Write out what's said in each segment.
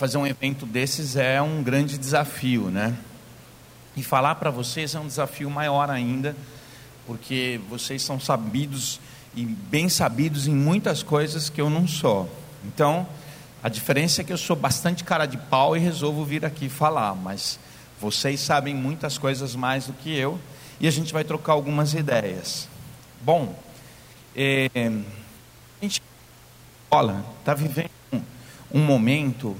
fazer um evento desses é um grande desafio, né? E falar para vocês é um desafio maior ainda, porque vocês são sabidos e bem sabidos em muitas coisas que eu não sou. Então, a diferença é que eu sou bastante cara de pau e resolvo vir aqui falar, mas vocês sabem muitas coisas mais do que eu e a gente vai trocar algumas ideias. Bom, é, a gente está vivendo um momento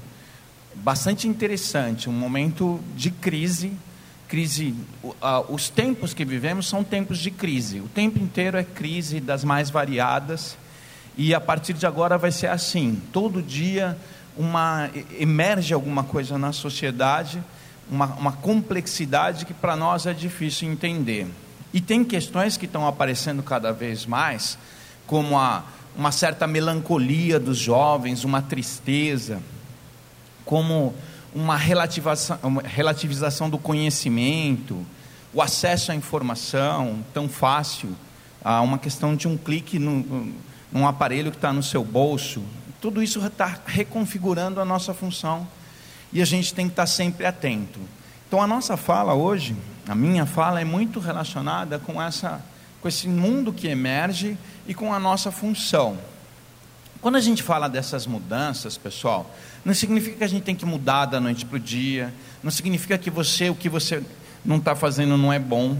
bastante interessante, um momento de crise. Crise, os tempos que vivemos são tempos de crise. O tempo inteiro é crise das mais variadas. E a partir de agora vai ser assim. Todo dia uma emerge alguma coisa na sociedade, uma, uma complexidade que para nós é difícil entender. E tem questões que estão aparecendo cada vez mais, como a, uma certa melancolia dos jovens, uma tristeza, como uma relativização, uma relativização do conhecimento, o acesso à informação tão fácil, a uma questão de um clique no, num aparelho que está no seu bolso. Tudo isso está reconfigurando a nossa função e a gente tem que estar sempre atento. Então a nossa fala hoje, a minha fala é muito relacionada com essa com esse mundo que emerge e com a nossa função. Quando a gente fala dessas mudanças, pessoal, não significa que a gente tem que mudar da noite para o dia, não significa que você, o que você não está fazendo não é bom.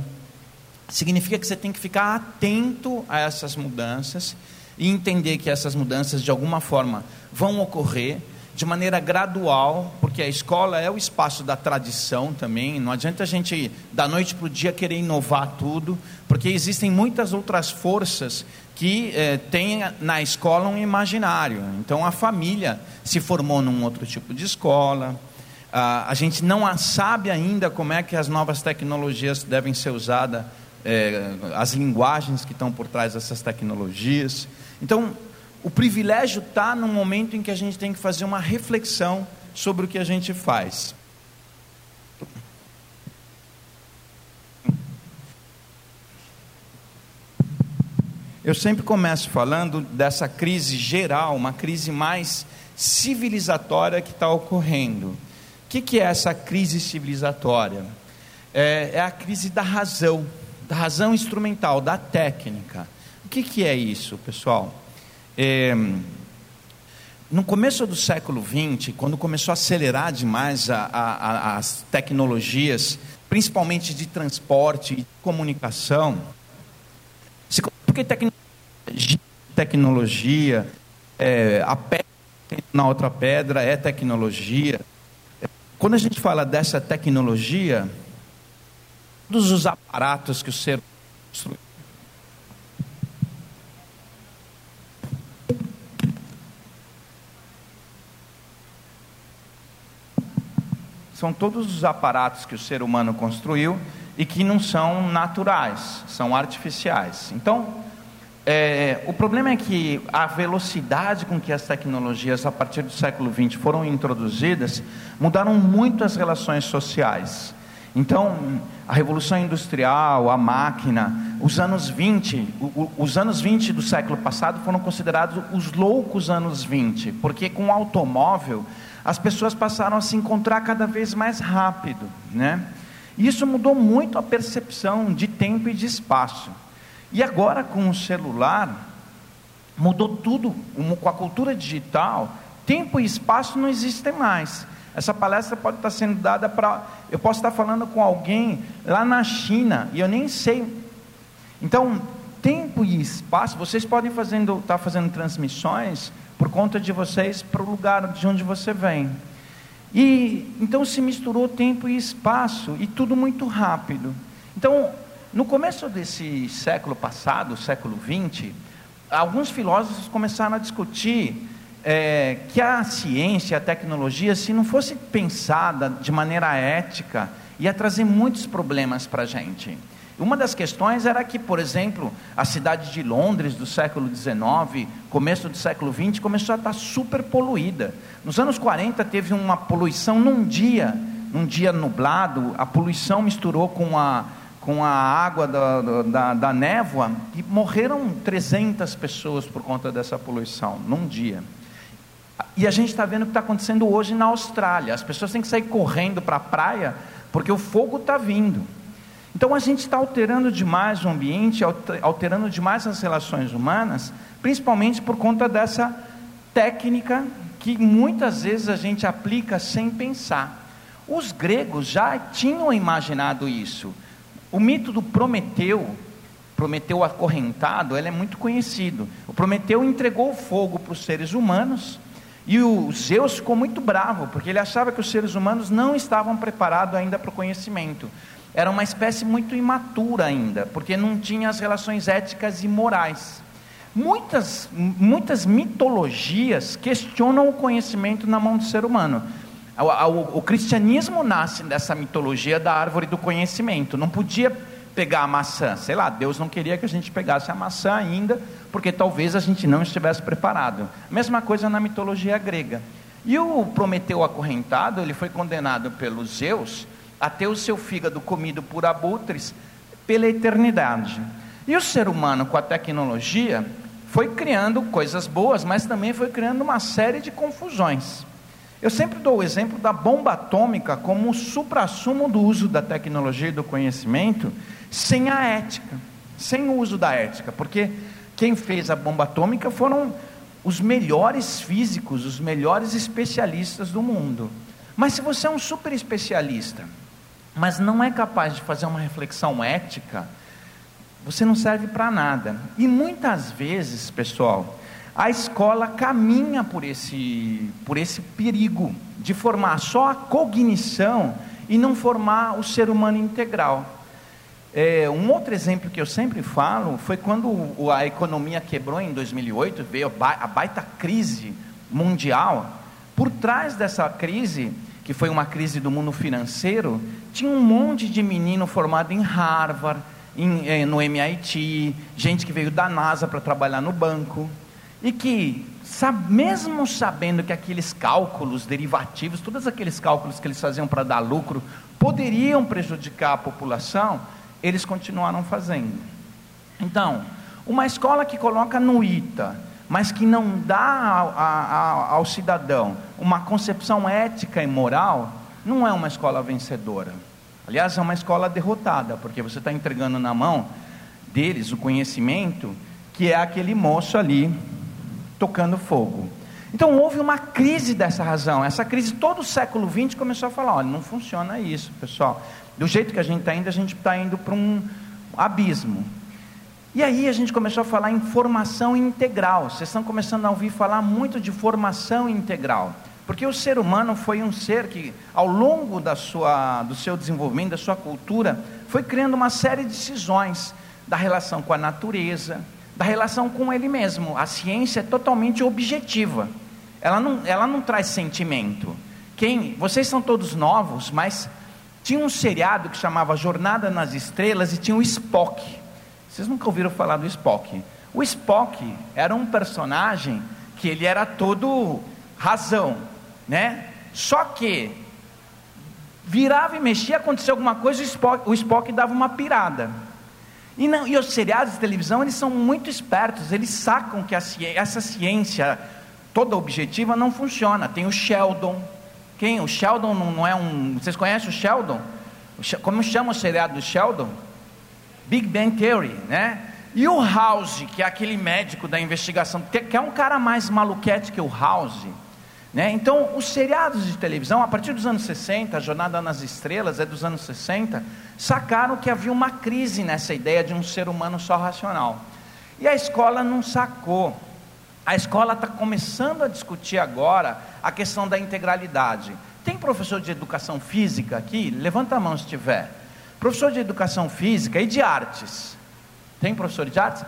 Significa que você tem que ficar atento a essas mudanças e entender que essas mudanças, de alguma forma, vão ocorrer de maneira gradual, porque a escola é o espaço da tradição também. Não adianta a gente, da noite para o dia, querer inovar tudo, porque existem muitas outras forças que eh, têm na escola um imaginário. Então, a família se formou num outro tipo de escola. Ah, a gente não sabe ainda como é que as novas tecnologias devem ser usadas, eh, as linguagens que estão por trás dessas tecnologias. Então, o privilégio está no momento em que a gente tem que fazer uma reflexão sobre o que a gente faz. Eu sempre começo falando dessa crise geral, uma crise mais civilizatória que está ocorrendo. O que, que, é essa crise civilizatória? É, é, a crise da razão, da razão instrumental, da técnica. O que, que é isso, pessoal? É, no começo do século XX, quando começou a acelerar demais a, a, a, as tecnologias, principalmente de transporte e comunicação, porque tecnologia, tecnologia é, a pedra na outra pedra é tecnologia. Quando a gente fala dessa tecnologia, todos os aparatos que o ser construiu são todos os aparatos que o ser humano construiu e que não são naturais, são artificiais. Então, é, o problema é que a velocidade com que as tecnologias, a partir do século XX, foram introduzidas, mudaram muito as relações sociais. Então, a revolução industrial, a máquina, os anos 20, os anos 20 do século passado foram considerados os loucos anos 20, porque com o automóvel as pessoas passaram a se encontrar cada vez mais rápido, né? Isso mudou muito a percepção de tempo e de espaço. E agora com o celular mudou tudo, com a cultura digital, tempo e espaço não existem mais. Essa palestra pode estar sendo dada para. Eu posso estar falando com alguém lá na China e eu nem sei. Então, tempo e espaço, vocês podem fazendo, estar fazendo transmissões por conta de vocês para o lugar de onde você vem. E então se misturou tempo e espaço e tudo muito rápido. Então, no começo desse século passado, século 20, alguns filósofos começaram a discutir é, que a ciência, a tecnologia, se não fosse pensada de maneira ética, ia trazer muitos problemas para a gente. Uma das questões era que, por exemplo, a cidade de Londres do século XIX, começo do século XX, começou a estar super poluída. Nos anos 40 teve uma poluição num dia, num dia nublado, a poluição misturou com a, com a água da, da, da névoa e morreram 300 pessoas por conta dessa poluição, num dia. E a gente está vendo o que está acontecendo hoje na Austrália. As pessoas têm que sair correndo para a praia porque o fogo está vindo. Então a gente está alterando demais o ambiente, alterando demais as relações humanas, principalmente por conta dessa técnica que muitas vezes a gente aplica sem pensar. Os gregos já tinham imaginado isso. O mito do Prometeu, Prometeu acorrentado, ele é muito conhecido. O Prometeu entregou o fogo para os seres humanos e o Zeus ficou muito bravo, porque ele achava que os seres humanos não estavam preparados ainda para o conhecimento. Era uma espécie muito imatura ainda, porque não tinha as relações éticas e morais. Muitas, muitas mitologias questionam o conhecimento na mão do ser humano. O, o, o, cristianismo nasce dessa mitologia da árvore do conhecimento. Não podia pegar a maçã, sei lá, Deus não queria que a gente pegasse a maçã ainda, porque talvez a gente não estivesse preparado. Mesma coisa na mitologia grega. E o Prometeu acorrentado, ele foi condenado pelos Zeus a ter o seu fígado comido por abutres pela eternidade. E o ser humano, com a tecnologia, foi criando coisas boas, mas também foi criando uma série de confusões. Eu sempre dou o exemplo da bomba atômica como o suprassumo do uso da tecnologia e do conhecimento sem a ética, sem o uso da ética, porque quem fez a bomba atômica foram os melhores físicos, os melhores especialistas do mundo. Mas se você é um super especialista, mas não é capaz de fazer uma reflexão ética, você não serve para nada. E muitas vezes, pessoal, a escola caminha por esse, por esse perigo de formar só a cognição e não formar o ser humano integral. É, um outro exemplo que eu sempre falo foi quando a economia quebrou em 2008, veio a baita crise mundial. Por trás dessa crise, que foi uma crise do mundo financeiro, tinha um monte de menino formado em Harvard, em, eh, no MIT, gente que veio da NASA para trabalhar no banco, e que, mesmo sabendo que aqueles cálculos derivativos, todos aqueles cálculos que eles faziam para dar lucro, poderiam prejudicar a população, eles continuaram fazendo. Então, uma escola que coloca no ITA, mas que não dá ao, ao, ao cidadão uma concepção ética e moral, não é uma escola vencedora. Aliás, é uma escola derrotada, porque você está entregando na mão deles o conhecimento que é aquele moço ali tocando fogo. Então houve uma crise dessa razão. Essa crise, todo o século XX começou a falar: olha, não funciona isso, pessoal. Do jeito que a gente está indo, a gente está indo para um abismo. E aí a gente começou a falar em formação integral. Vocês estão começando a ouvir falar muito de formação integral. Porque o ser humano foi um ser que, ao longo da sua, do seu desenvolvimento, da sua cultura, foi criando uma série de decisões da relação com a natureza, da relação com ele mesmo. A ciência é totalmente objetiva. Ela não, ela não traz sentimento. Quem, vocês são todos novos, mas tinha um seriado que chamava Jornada nas Estrelas e tinha o Spock. Vocês nunca ouviram falar do Spock? O Spock era um personagem que ele era todo razão, né? Só que virava e mexia, acontecia alguma coisa, o Spock, o Spock dava uma pirada. E, não, e, os seriados de televisão, eles são muito espertos, eles sacam que ciência, essa ciência toda objetiva não funciona. Tem o Sheldon. Quem? O Sheldon não, é um. Vocês conhecem o Sheldon? Como chama o seriado do Sheldon? Big Bang Theory, né? E o House, que é aquele médico da investigação, que é um cara mais maluquete que o House. Né? Então, os seriados de televisão, a partir dos anos 60, a Jornada nas Estrelas é dos anos 60, sacaram que havia uma crise nessa ideia de um ser humano só racional. E a escola não sacou. A escola está começando a discutir agora a questão da integralidade. Tem professor de educação física aqui? Levanta a mão se tiver. Professor de educação física e de artes. Tem professor de artes?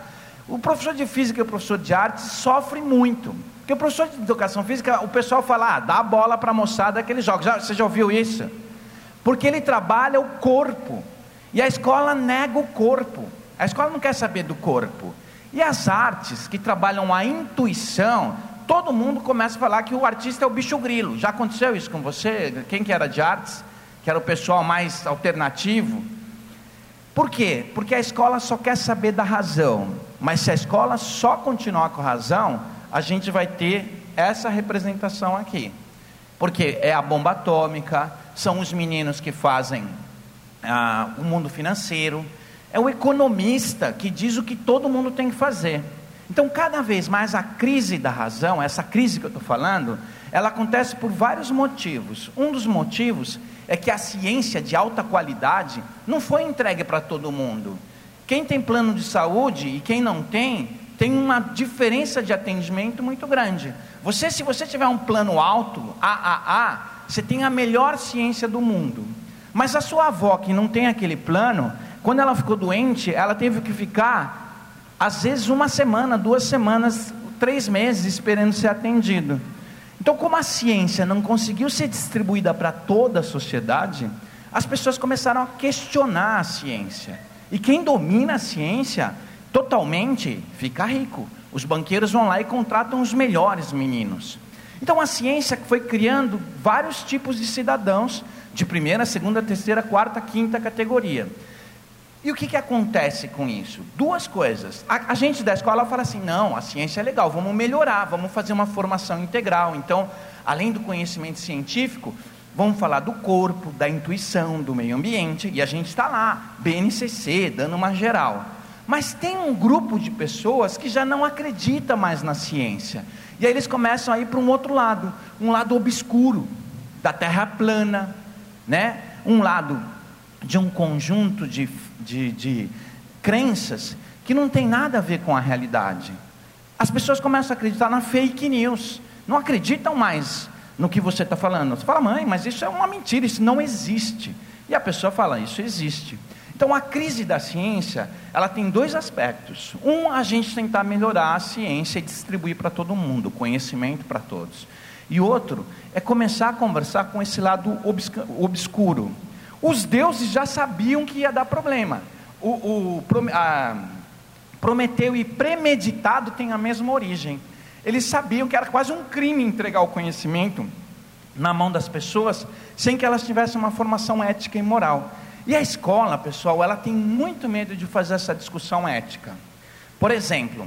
O professor de física e o professor de artes sofrem muito. Porque o professor de educação física, o pessoal fala, ah, dá a bola para a moçada que ele joga. Já, você já ouviu isso? Porque ele trabalha o corpo. E a escola nega o corpo. A escola não quer saber do corpo. E as artes que trabalham a intuição, todo mundo começa a falar que o artista é o bicho grilo. Já aconteceu isso com você? Quem que era de artes? Que era o pessoal mais alternativo? Por quê? Porque a escola só quer saber da razão. Mas se a escola só continuar com a razão, a gente vai ter essa representação aqui. Porque é a bomba atômica, são os meninos que fazem ah, o mundo financeiro, é o economista que diz o que todo mundo tem que fazer. Então, cada vez mais a crise da razão, essa crise que eu estou falando, ela acontece por vários motivos. Um dos motivos é que a ciência de alta qualidade não foi entregue para todo mundo. Quem tem plano de saúde e quem não tem, tem uma diferença de atendimento muito grande. Você, se você tiver um plano alto, AAA, você tem a melhor ciência do mundo. Mas a sua avó que não tem aquele plano, quando ela ficou doente, ela teve que ficar às vezes uma semana, duas semanas, três meses esperando ser atendido. Então, como a ciência não conseguiu ser distribuída para toda a sociedade, as pessoas começaram a questionar a ciência. E quem domina a ciência totalmente fica rico. Os banqueiros vão lá e contratam os melhores meninos. Então a ciência foi criando vários tipos de cidadãos de primeira, segunda, terceira, quarta, quinta categoria. E o que, que acontece com isso? Duas coisas. A, a, gente da escola fala assim: não, a ciência é legal, vamos melhorar, vamos fazer uma formação integral. Então, além do conhecimento científico, vamos falar do corpo, da intuição, do meio ambiente, e a gente está lá, BNCC, dando uma geral. Mas tem um grupo de pessoas que já não acredita mais na ciência. E aí eles começam a ir para um outro lado, um lado obscuro, da terra plana, né? um lado de um conjunto de de, de crenças que não tem nada a ver com a realidade. As pessoas começam a acreditar na fake news, não acreditam mais no que você está falando. Você fala, mãe, mas isso é uma mentira, isso não existe. E a pessoa fala, isso existe. Então a crise da ciência, ela tem dois aspectos. Um, a gente tentar melhorar a ciência e distribuir para todo mundo, conhecimento para todos. E outro, é começar a conversar com esse lado obscuro, os deuses já sabiam que ia dar problema. O, o a, Prometeu e premeditado têm a mesma origem. Eles sabiam que era quase um crime entregar o conhecimento na mão das pessoas sem que elas tivessem uma formação ética e moral. E a escola, pessoal, ela tem muito medo de fazer essa discussão ética. Por exemplo,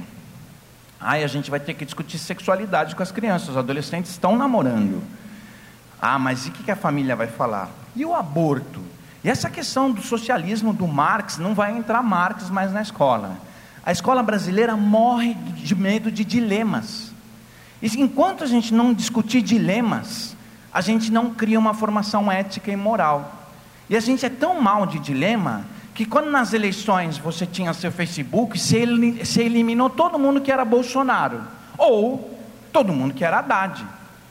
aí a gente vai ter que discutir sexualidade com as crianças, os adolescentes estão namorando. Ah, mas e o que a família vai falar? E o aborto? E essa questão do socialismo do Marx, não vai entrar Marx mais na escola. A escola brasileira morre de medo de dilemas. E enquanto a gente não discutir dilemas, a gente não cria uma formação ética e moral. E a gente é tão mal de dilema que quando nas eleições você tinha seu Facebook, você eliminou todo mundo que era Bolsonaro, ou todo mundo que era Haddad,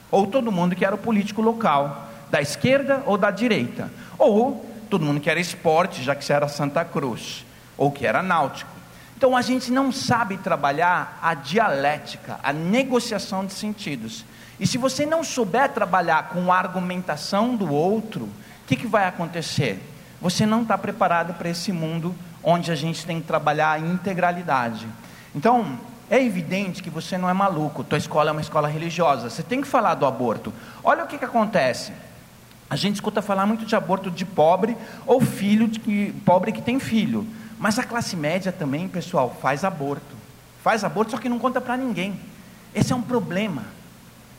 ou todo mundo que era o político local, da esquerda ou da direita, ou todo mundo que era esporte, já que você era Santa Cruz, ou que era náutico. Então a gente não sabe trabalhar a dialética, a negociação de sentidos. E se você não souber trabalhar com a argumentação do outro, que, que vai acontecer? Você não está preparado para esse mundo onde a gente tem que trabalhar a integralidade. Então, é evidente que você não é maluco, tua escola é uma escola religiosa, você tem que falar do aborto. Olha o que, que acontece. A gente escuta falar muito de aborto de pobre ou filho de que, pobre que tem filho. Mas a classe média também, pessoal, faz aborto. Faz aborto, só que não conta para ninguém. Esse é um problema.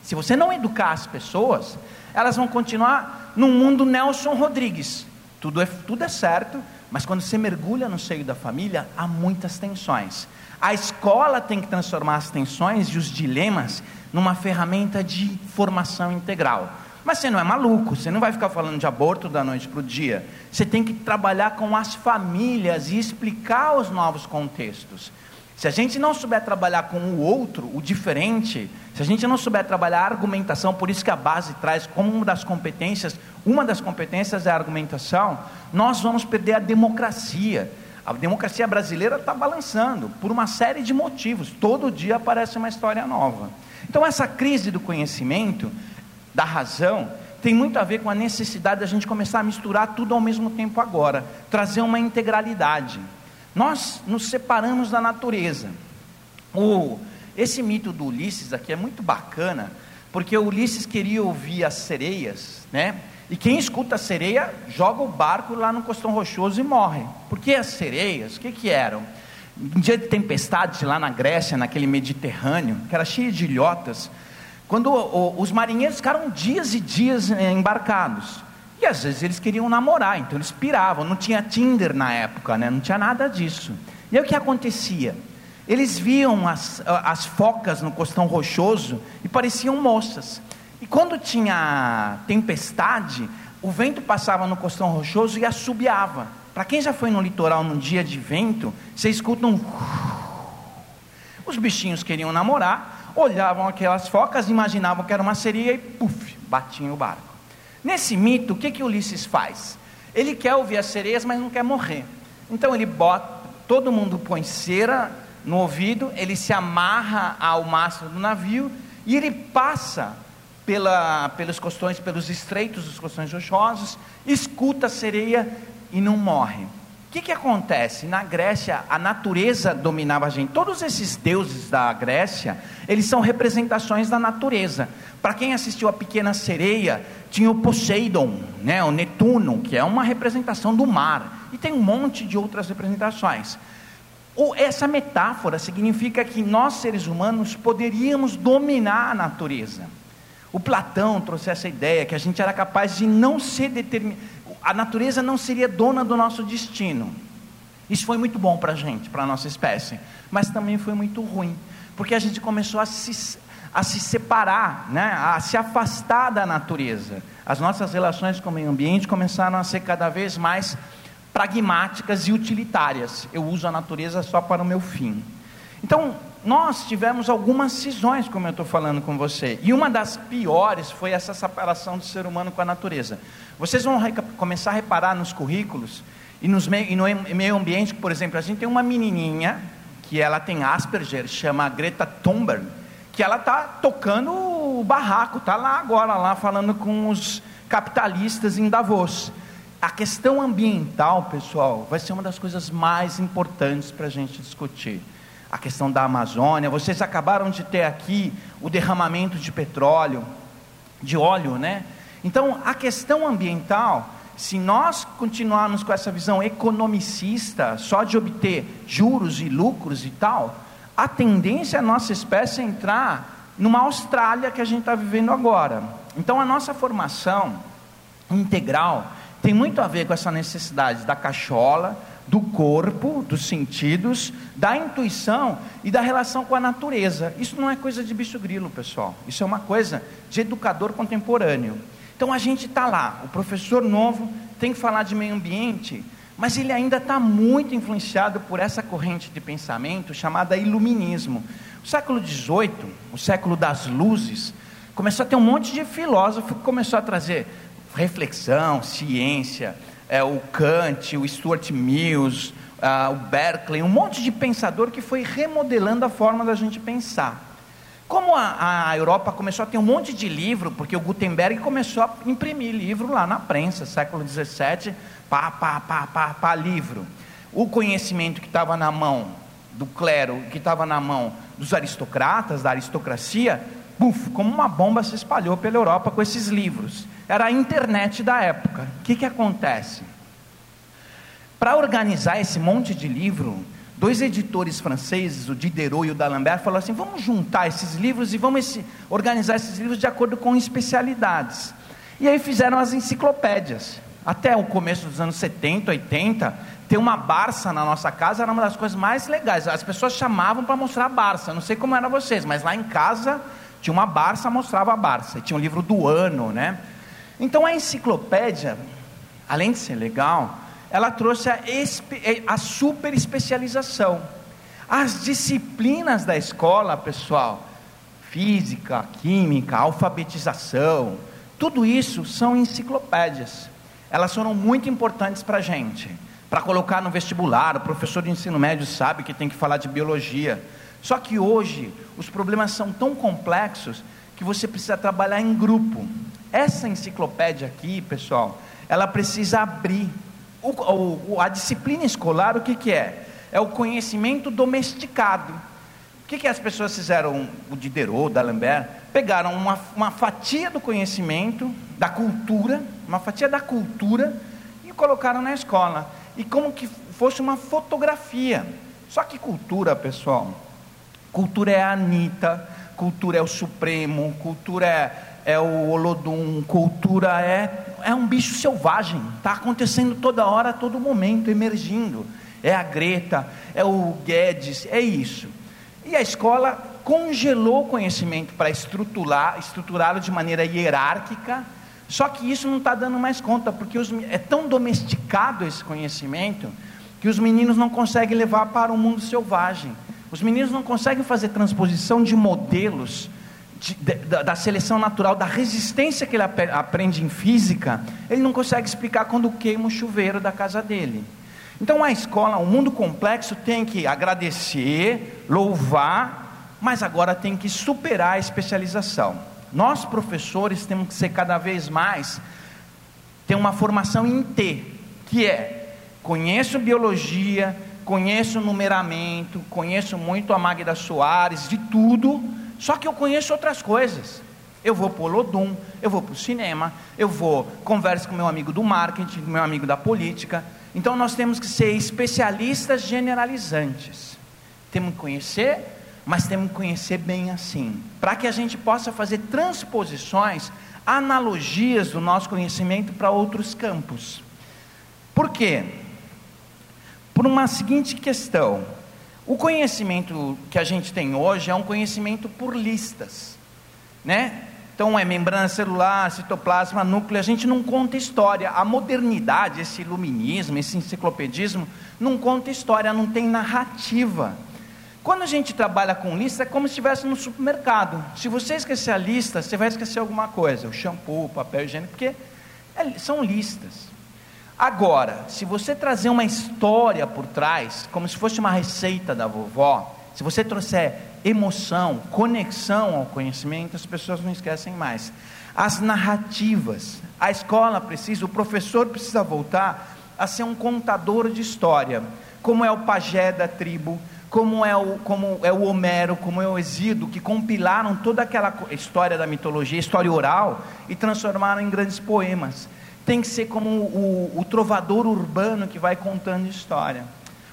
Se você não educar as pessoas, elas vão continuar num mundo Nelson Rodrigues. Tudo é, tudo é certo, mas quando você mergulha no seio da família, há muitas tensões. A escola tem que transformar as tensões e os dilemas numa ferramenta de formação integral. Mas você não é maluco, você não vai ficar falando de aborto da noite para o dia. Você tem que trabalhar com as famílias e explicar os novos contextos. Se a gente não souber trabalhar com o outro, o diferente, se a gente não souber trabalhar a argumentação, por isso que a base traz como uma das competências, uma das competências é a argumentação, nós vamos perder a democracia. A democracia brasileira está balançando por uma série de motivos. Todo dia aparece uma história nova. Então, essa crise do conhecimento da razão tem muito a ver com a necessidade da gente começar a misturar tudo ao mesmo tempo agora, trazer uma integralidade. Nós nos separamos da natureza. O, esse mito do Ulisses aqui é muito bacana, porque o Ulisses queria ouvir as sereias, né? E quem escuta a sereia joga o barco lá no costão rochoso e morre. Porque as sereias, o que, que eram? Em dia de tempestade lá na Grécia, naquele Mediterrâneo, que era cheio de ilhotas, quando os marinheiros ficaram dias e dias eh, embarcados. E às vezes eles queriam namorar, então eles piravam. Não tinha Tinder na época, né? não tinha nada disso. E aí o que acontecia? Eles viam as, as focas no costão rochoso e pareciam moças. E quando tinha tempestade, o vento passava no costão rochoso e assobiava. Para quem já foi no litoral num dia de vento, você escuta um. Os bichinhos queriam namorar, olhavam aquelas focas, imaginavam que era uma sereia e puf, batiam o barco. Nesse mito, o que, que Ulisses faz? Ele quer ouvir as sereias, mas não quer morrer. Então ele bota, todo mundo põe cera no ouvido, ele se amarra ao mastro do navio e ele passa pela, pelos costões, pelos estreitos dos costões rochosos, escuta a sereia e não morre. O que, que acontece? Na Grécia, a natureza dominava a gente. Todos esses deuses da Grécia, eles são representações da natureza. Para quem assistiu a Pequena Sereia, tinha o Poseidon, né, o Netuno, que é uma representação do mar. E tem um monte de outras representações. O, essa metáfora significa que nós, seres humanos, poderíamos dominar a natureza. O Platão trouxe essa ideia que a gente era capaz de não ser determinado a natureza não seria dona do nosso destino. Isso foi muito bom para a gente, para a nossa espécie, mas também foi muito ruim, porque a gente começou a se, a se separar, né? a se afastar da natureza. As nossas relações com o meio ambiente começaram a ser cada vez mais pragmáticas e utilitárias. Eu uso a natureza só para o meu fim. Então, nós tivemos algumas cisões, como eu estou falando com você, e uma das piores foi essa separação do ser humano com a natureza. Vocês vão começar a reparar nos currículos e, nos e no meio ambiente, por exemplo, a gente tem uma menininha que ela tem Asperger, chama Greta Thunberg, que ela está tocando o barraco, está lá agora, lá falando com os capitalistas em Davos. A questão ambiental, pessoal, vai ser uma das coisas mais importantes para a gente discutir a questão da Amazônia. Vocês acabaram de ter aqui o derramamento de petróleo, de óleo, né? Então, a questão ambiental, se nós continuarmos com essa visão economicista, só de obter juros e lucros e tal, a tendência é a nossa espécie entrar numa Austrália que a gente está vivendo agora. Então, a nossa formação integral tem muito a ver com essa necessidade da cachola, do corpo, dos sentidos, da intuição e da relação com a natureza. Isso não é coisa de bicho grilo, pessoal. Isso é uma coisa de educador contemporâneo. Então a gente está lá, o professor novo tem que falar de meio ambiente, mas ele ainda está muito influenciado por essa corrente de pensamento chamada iluminismo. O século XVIII, o século das luzes, começou a ter um monte de filósofo que começou a trazer reflexão, ciência, é, o Kant, o Stuart Mills, uh, o Berkeley, um monte de pensador que foi remodelando a forma da gente pensar. Como a, a, Europa começou a ter um monte de livro, porque o Gutenberg começou a imprimir livro lá na prensa, século XVII, pá, pá, pá, pá, pá, livro. O conhecimento que estava na mão do clero, que estava na mão dos aristocratas, da aristocracia, buf, como uma bomba se espalhou pela Europa com esses livros. Era a internet da época. O que, que acontece? Para organizar esse monte de livro, dois editores franceses, o Diderot e o D'Alembert, falaram assim: vamos juntar esses livros e vamos esse, organizar esses livros de acordo com especialidades. E aí fizeram as enciclopédias. Até o começo dos anos 70, 80, ter uma Barça na nossa casa era uma das coisas mais legais. As pessoas chamavam para mostrar a Barça. Não sei como era vocês, mas lá em casa tinha uma Barça, mostrava a Barça. Tinha um livro do ano, né? Então a enciclopédia, além de ser legal, ela trouxe a, a super especialização. As disciplinas da escola, pessoal, física, química, alfabetização, tudo isso são enciclopédias. Elas foram muito importantes para a gente. Para colocar no vestibular, o professor de ensino médio sabe que tem que falar de biologia. Só que hoje os problemas são tão complexos que você precisa trabalhar em grupo. Essa enciclopédia aqui, pessoal, ela precisa abrir. O, o, a disciplina escolar, o que, que é? É o conhecimento domesticado. O que, que as pessoas fizeram? O Diderot, da Lambert, pegaram uma, uma fatia do conhecimento, da cultura, uma fatia da cultura, e colocaram na escola. E como que fosse uma fotografia. Só que cultura, pessoal, cultura é a Anitta, cultura é o supremo, cultura é, é o Olodum, cultura é, é um bicho selvagem, está acontecendo toda hora, todo momento, emergindo. É a Greta, é o Guedes, é isso. E a escola congelou o conhecimento para estruturar, estruturá-lo de maneira hierárquica, só que isso não está dando mais conta, porque os, é tão domesticado esse conhecimento que os meninos não conseguem levar para o mundo selvagem. Os meninos não conseguem fazer transposição de modelos de, da, da, seleção natural, da resistência que ele ap aprende em física, ele não consegue explicar quando queima o chuveiro da casa dele. Então a escola, o mundo complexo tem que agradecer, louvar, mas agora tem que superar a especialização. Nós professores temos que ser cada vez mais ter uma formação em T, que é conheço biologia, conheço numeramento, conheço muito a Magda Soares, de tudo, só que eu conheço outras coisas. Eu vou para o Lodum, eu vou para o cinema, eu vou, converso com meu amigo do marketing, com meu amigo da política. Então nós temos que ser especialistas generalizantes. Temos que conhecer, mas temos que conhecer bem assim, para que a gente possa fazer transposições, analogias do nosso conhecimento para outros campos. Por quê? por uma seguinte questão: o conhecimento que a gente tem hoje é um conhecimento por listas, né? Então é membrana celular, citoplasma, núcleo, a gente não conta história. A modernidade, esse iluminismo, esse enciclopedismo, não conta história, não tem narrativa. Quando a gente trabalha com lista, é como se estivesse no supermercado. Se você esquecer a lista, você vai esquecer alguma coisa, o shampoo, o papel higiênico, porque é, são listas. Agora, se você trazer uma história por trás, como se fosse uma receita da vovó, se você trouxer emoção, conexão ao conhecimento, as pessoas não esquecem mais. As narrativas, a escola precisa, o professor precisa voltar a ser um contador de história, como é o pajé da tribo, como é o, como é o Homero, como é o Exído, que compilaram toda aquela história da mitologia, história oral, e transformaram em grandes poemas tem que ser como o, o, trovador urbano que vai contando história.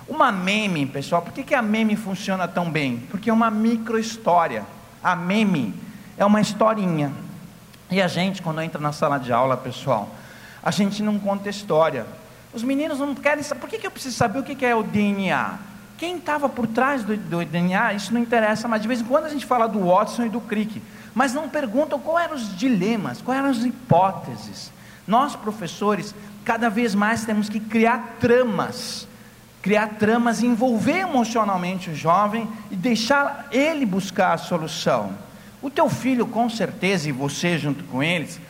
Uma meme, pessoal, por que, que a meme funciona tão bem? Porque é uma micro-história. A meme é uma historinha. E a gente, quando entra na sala de aula, pessoal, a gente não conta história. Os meninos não querem saber. Por que, que eu preciso saber o que, que é o DNA? Quem estava por trás do, do, DNA, isso não interessa, mas de vez em quando a gente fala do Watson e do Crick, mas não perguntam quais eram os dilemas, quais eram as hipóteses. Nós, professores, cada vez mais temos que criar tramas, criar tramas, envolver emocionalmente o jovem e deixar ele buscar a solução. O teu filho, com certeza, e você junto com eles,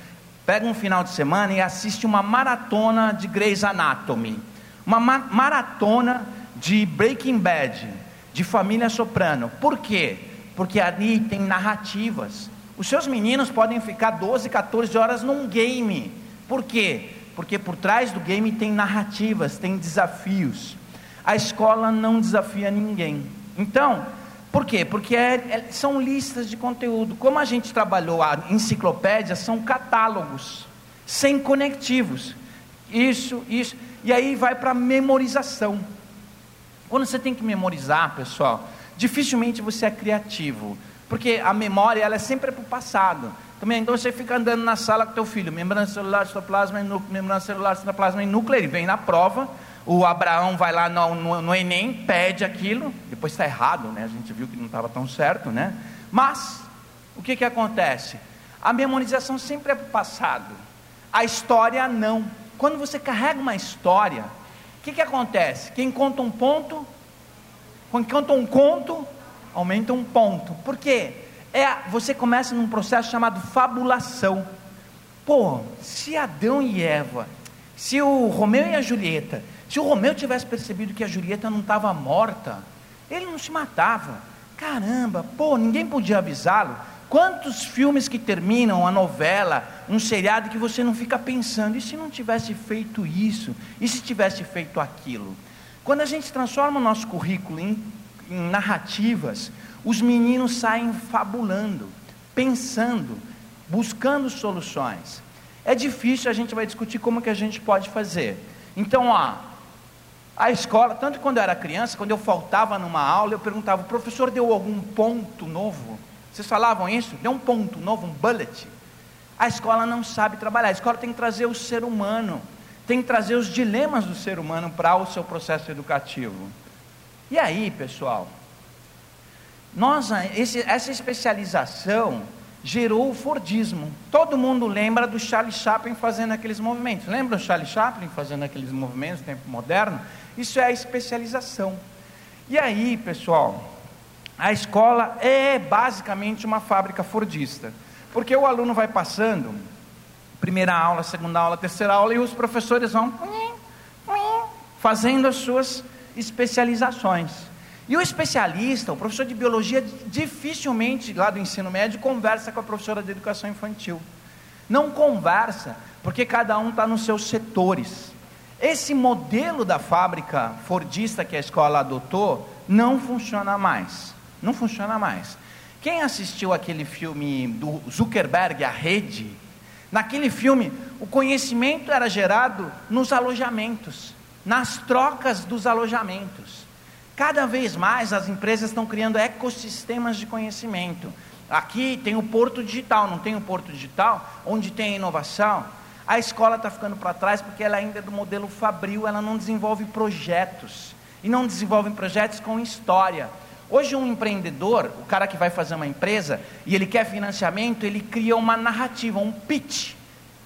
pega um final de semana e assiste uma maratona de Grey's Anatomy, uma ma maratona de Breaking Bad, de Família Soprano. Por quê? Porque ali tem narrativas. Os seus meninos podem ficar 12, 14 horas num game por quê? Porque por trás do game tem narrativas, tem desafios. A escola não desafia ninguém. Então, por quê? Porque é, é, são listas de conteúdo. Como a gente trabalhou a enciclopédia, são catálogos, sem conectivos. Isso, isso. E aí vai para memorização. Quando você tem que memorizar, pessoal, dificilmente você é criativo. Porque a memória ela é sempre para o passado. Também, então você fica andando na sala com teu filho, membrana celular, citoplasma e núcleo, membrana celular, citoplasma e núcleo, ele vem na prova, o Abraão vai lá no, no, no Enem, pede aquilo, depois está errado, né? A gente viu que não estava tão certo, né? Mas, o que que acontece? A memorização sempre é para o passado, a história não. Quando você carrega uma história, o que que acontece? Quem conta um ponto, quem conta um conto, aumenta um ponto. Por quê? É, você começa num processo chamado fabulação. Pô, se Adão e Eva, se o Romeu e a Julieta, se o Romeu tivesse percebido que a Julieta não estava morta, ele não se matava. Caramba, pô, ninguém podia avisá-lo. Quantos filmes que terminam a novela, um seriado que você não fica pensando, e se não tivesse feito isso? E se tivesse feito aquilo? Quando a gente transforma o nosso currículo em, em narrativas, os meninos saem fabulando, pensando, buscando soluções. É difícil, a gente vai discutir como que a gente pode fazer. Então, ó, a escola, tanto quando eu era criança, quando eu faltava numa aula, eu perguntava, o professor deu algum ponto novo? Vocês falavam isso? Dê um ponto novo, um bullet. A escola não sabe trabalhar. A escola tem que trazer o ser humano, tem que trazer os dilemas do ser humano para o seu processo educativo. E aí, pessoal, nós, esse, essa especialização gerou o Fordismo. Todo mundo lembra do Charlie Chaplin fazendo aqueles movimentos. Lembra do Charlie Chaplin fazendo aqueles movimentos no tempo moderno? Isso é a especialização. E aí, pessoal, a escola é basicamente uma fábrica fordista. Porque o aluno vai passando, primeira aula, segunda aula, terceira aula, e os professores vão fazendo as suas especializações. E o especialista, o professor de biologia, dificilmente lá do ensino médio conversa com a professora de educação infantil. Não conversa, porque cada um está nos seus setores. Esse modelo da fábrica fordista que a escola adotou não funciona mais. Não funciona mais. Quem assistiu aquele filme do Zuckerberg, A Rede? Naquele filme, o conhecimento era gerado nos alojamentos, nas trocas dos alojamentos. Cada vez mais as empresas estão criando ecossistemas de conhecimento. Aqui tem o Porto Digital, não tem o Porto Digital, onde tem inovação. A escola está ficando para trás porque ela ainda é do modelo fabril, ela não desenvolve projetos. E não desenvolve projetos com história. Hoje um empreendedor, o cara que vai fazer uma empresa e ele quer financiamento, ele cria uma narrativa, um pitch.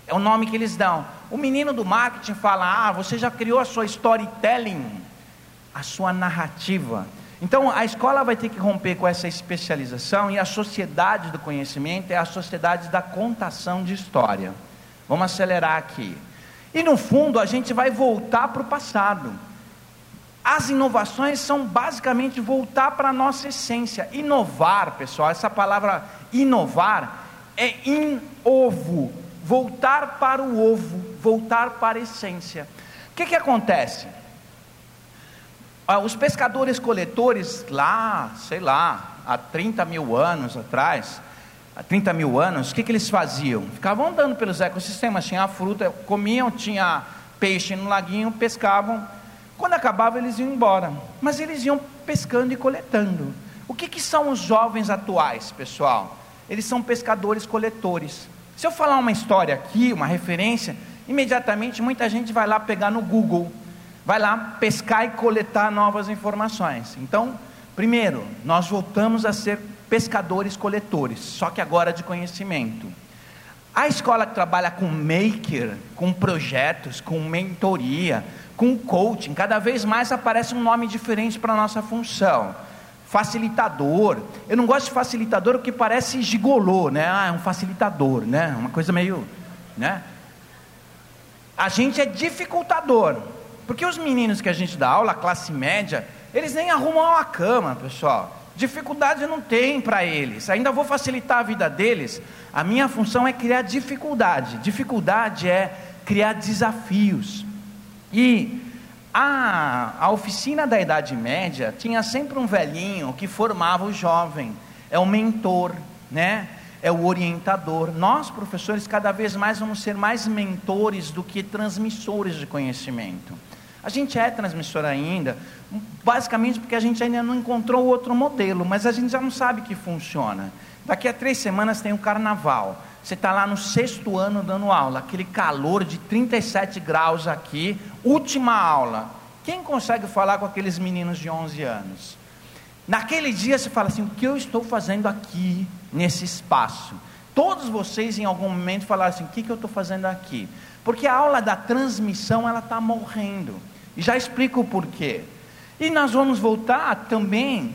É o nome que eles dão. O menino do marketing fala: "Ah, você já criou a sua storytelling?" A sua narrativa. Então, a escola vai ter que romper com essa especialização e a sociedade do conhecimento é a sociedade da contação de história. Vamos acelerar aqui. E no fundo, a gente vai voltar para o passado. As inovações são basicamente voltar para a nossa essência. Inovar, pessoal, essa palavra inovar é in ovo, voltar para o ovo, voltar para a essência. O que, que acontece? Ah, os pescadores coletores lá, sei lá, há 30 mil anos atrás, há 30 mil anos, o que, que eles faziam? Ficavam andando pelos ecossistemas, tinha fruta, comiam, tinha peixe no laguinho, pescavam. Quando acabava, eles iam embora. Mas eles iam pescando e coletando. O que, que são os jovens atuais, pessoal? Eles são pescadores coletores. Se eu falar uma história aqui, uma referência, imediatamente muita gente vai lá pegar no Google vai lá pescar e coletar novas informações. Então, primeiro, nós voltamos a ser pescadores coletores, só que agora de conhecimento. A escola que trabalha com maker, com projetos, com mentoria, com coaching, cada vez mais aparece um nome diferente para a nossa função. Facilitador. Eu não gosto de facilitador porque parece gigolô, né? Ah, é um facilitador, né? Uma coisa meio, né? A gente é dificultador. Porque os meninos que a gente dá aula, classe média, eles nem arrumam uma cama, pessoal. Dificuldade não tem para eles. Ainda vou facilitar a vida deles. A minha função é criar dificuldade. Dificuldade é criar desafios. E a, a oficina da Idade Média tinha sempre um velhinho que formava o jovem. É o mentor, né? É o orientador. Nós, professores, cada vez mais vamos ser mais mentores do que transmissores de conhecimento. A gente é transmissor ainda, basicamente porque a gente ainda não encontrou outro modelo, mas a gente já não sabe que funciona. Daqui a três semanas tem o carnaval. Você está lá no sexto ano dando aula, aquele calor de 37 graus aqui, última aula. Quem consegue falar com aqueles meninos de 11 anos? Naquele dia você fala assim: o que eu estou fazendo aqui, nesse espaço? Todos vocês em algum momento falaram assim: o que, que eu estou fazendo aqui? Porque a aula da transmissão ela está morrendo. Já explico o porquê. E nós vamos voltar também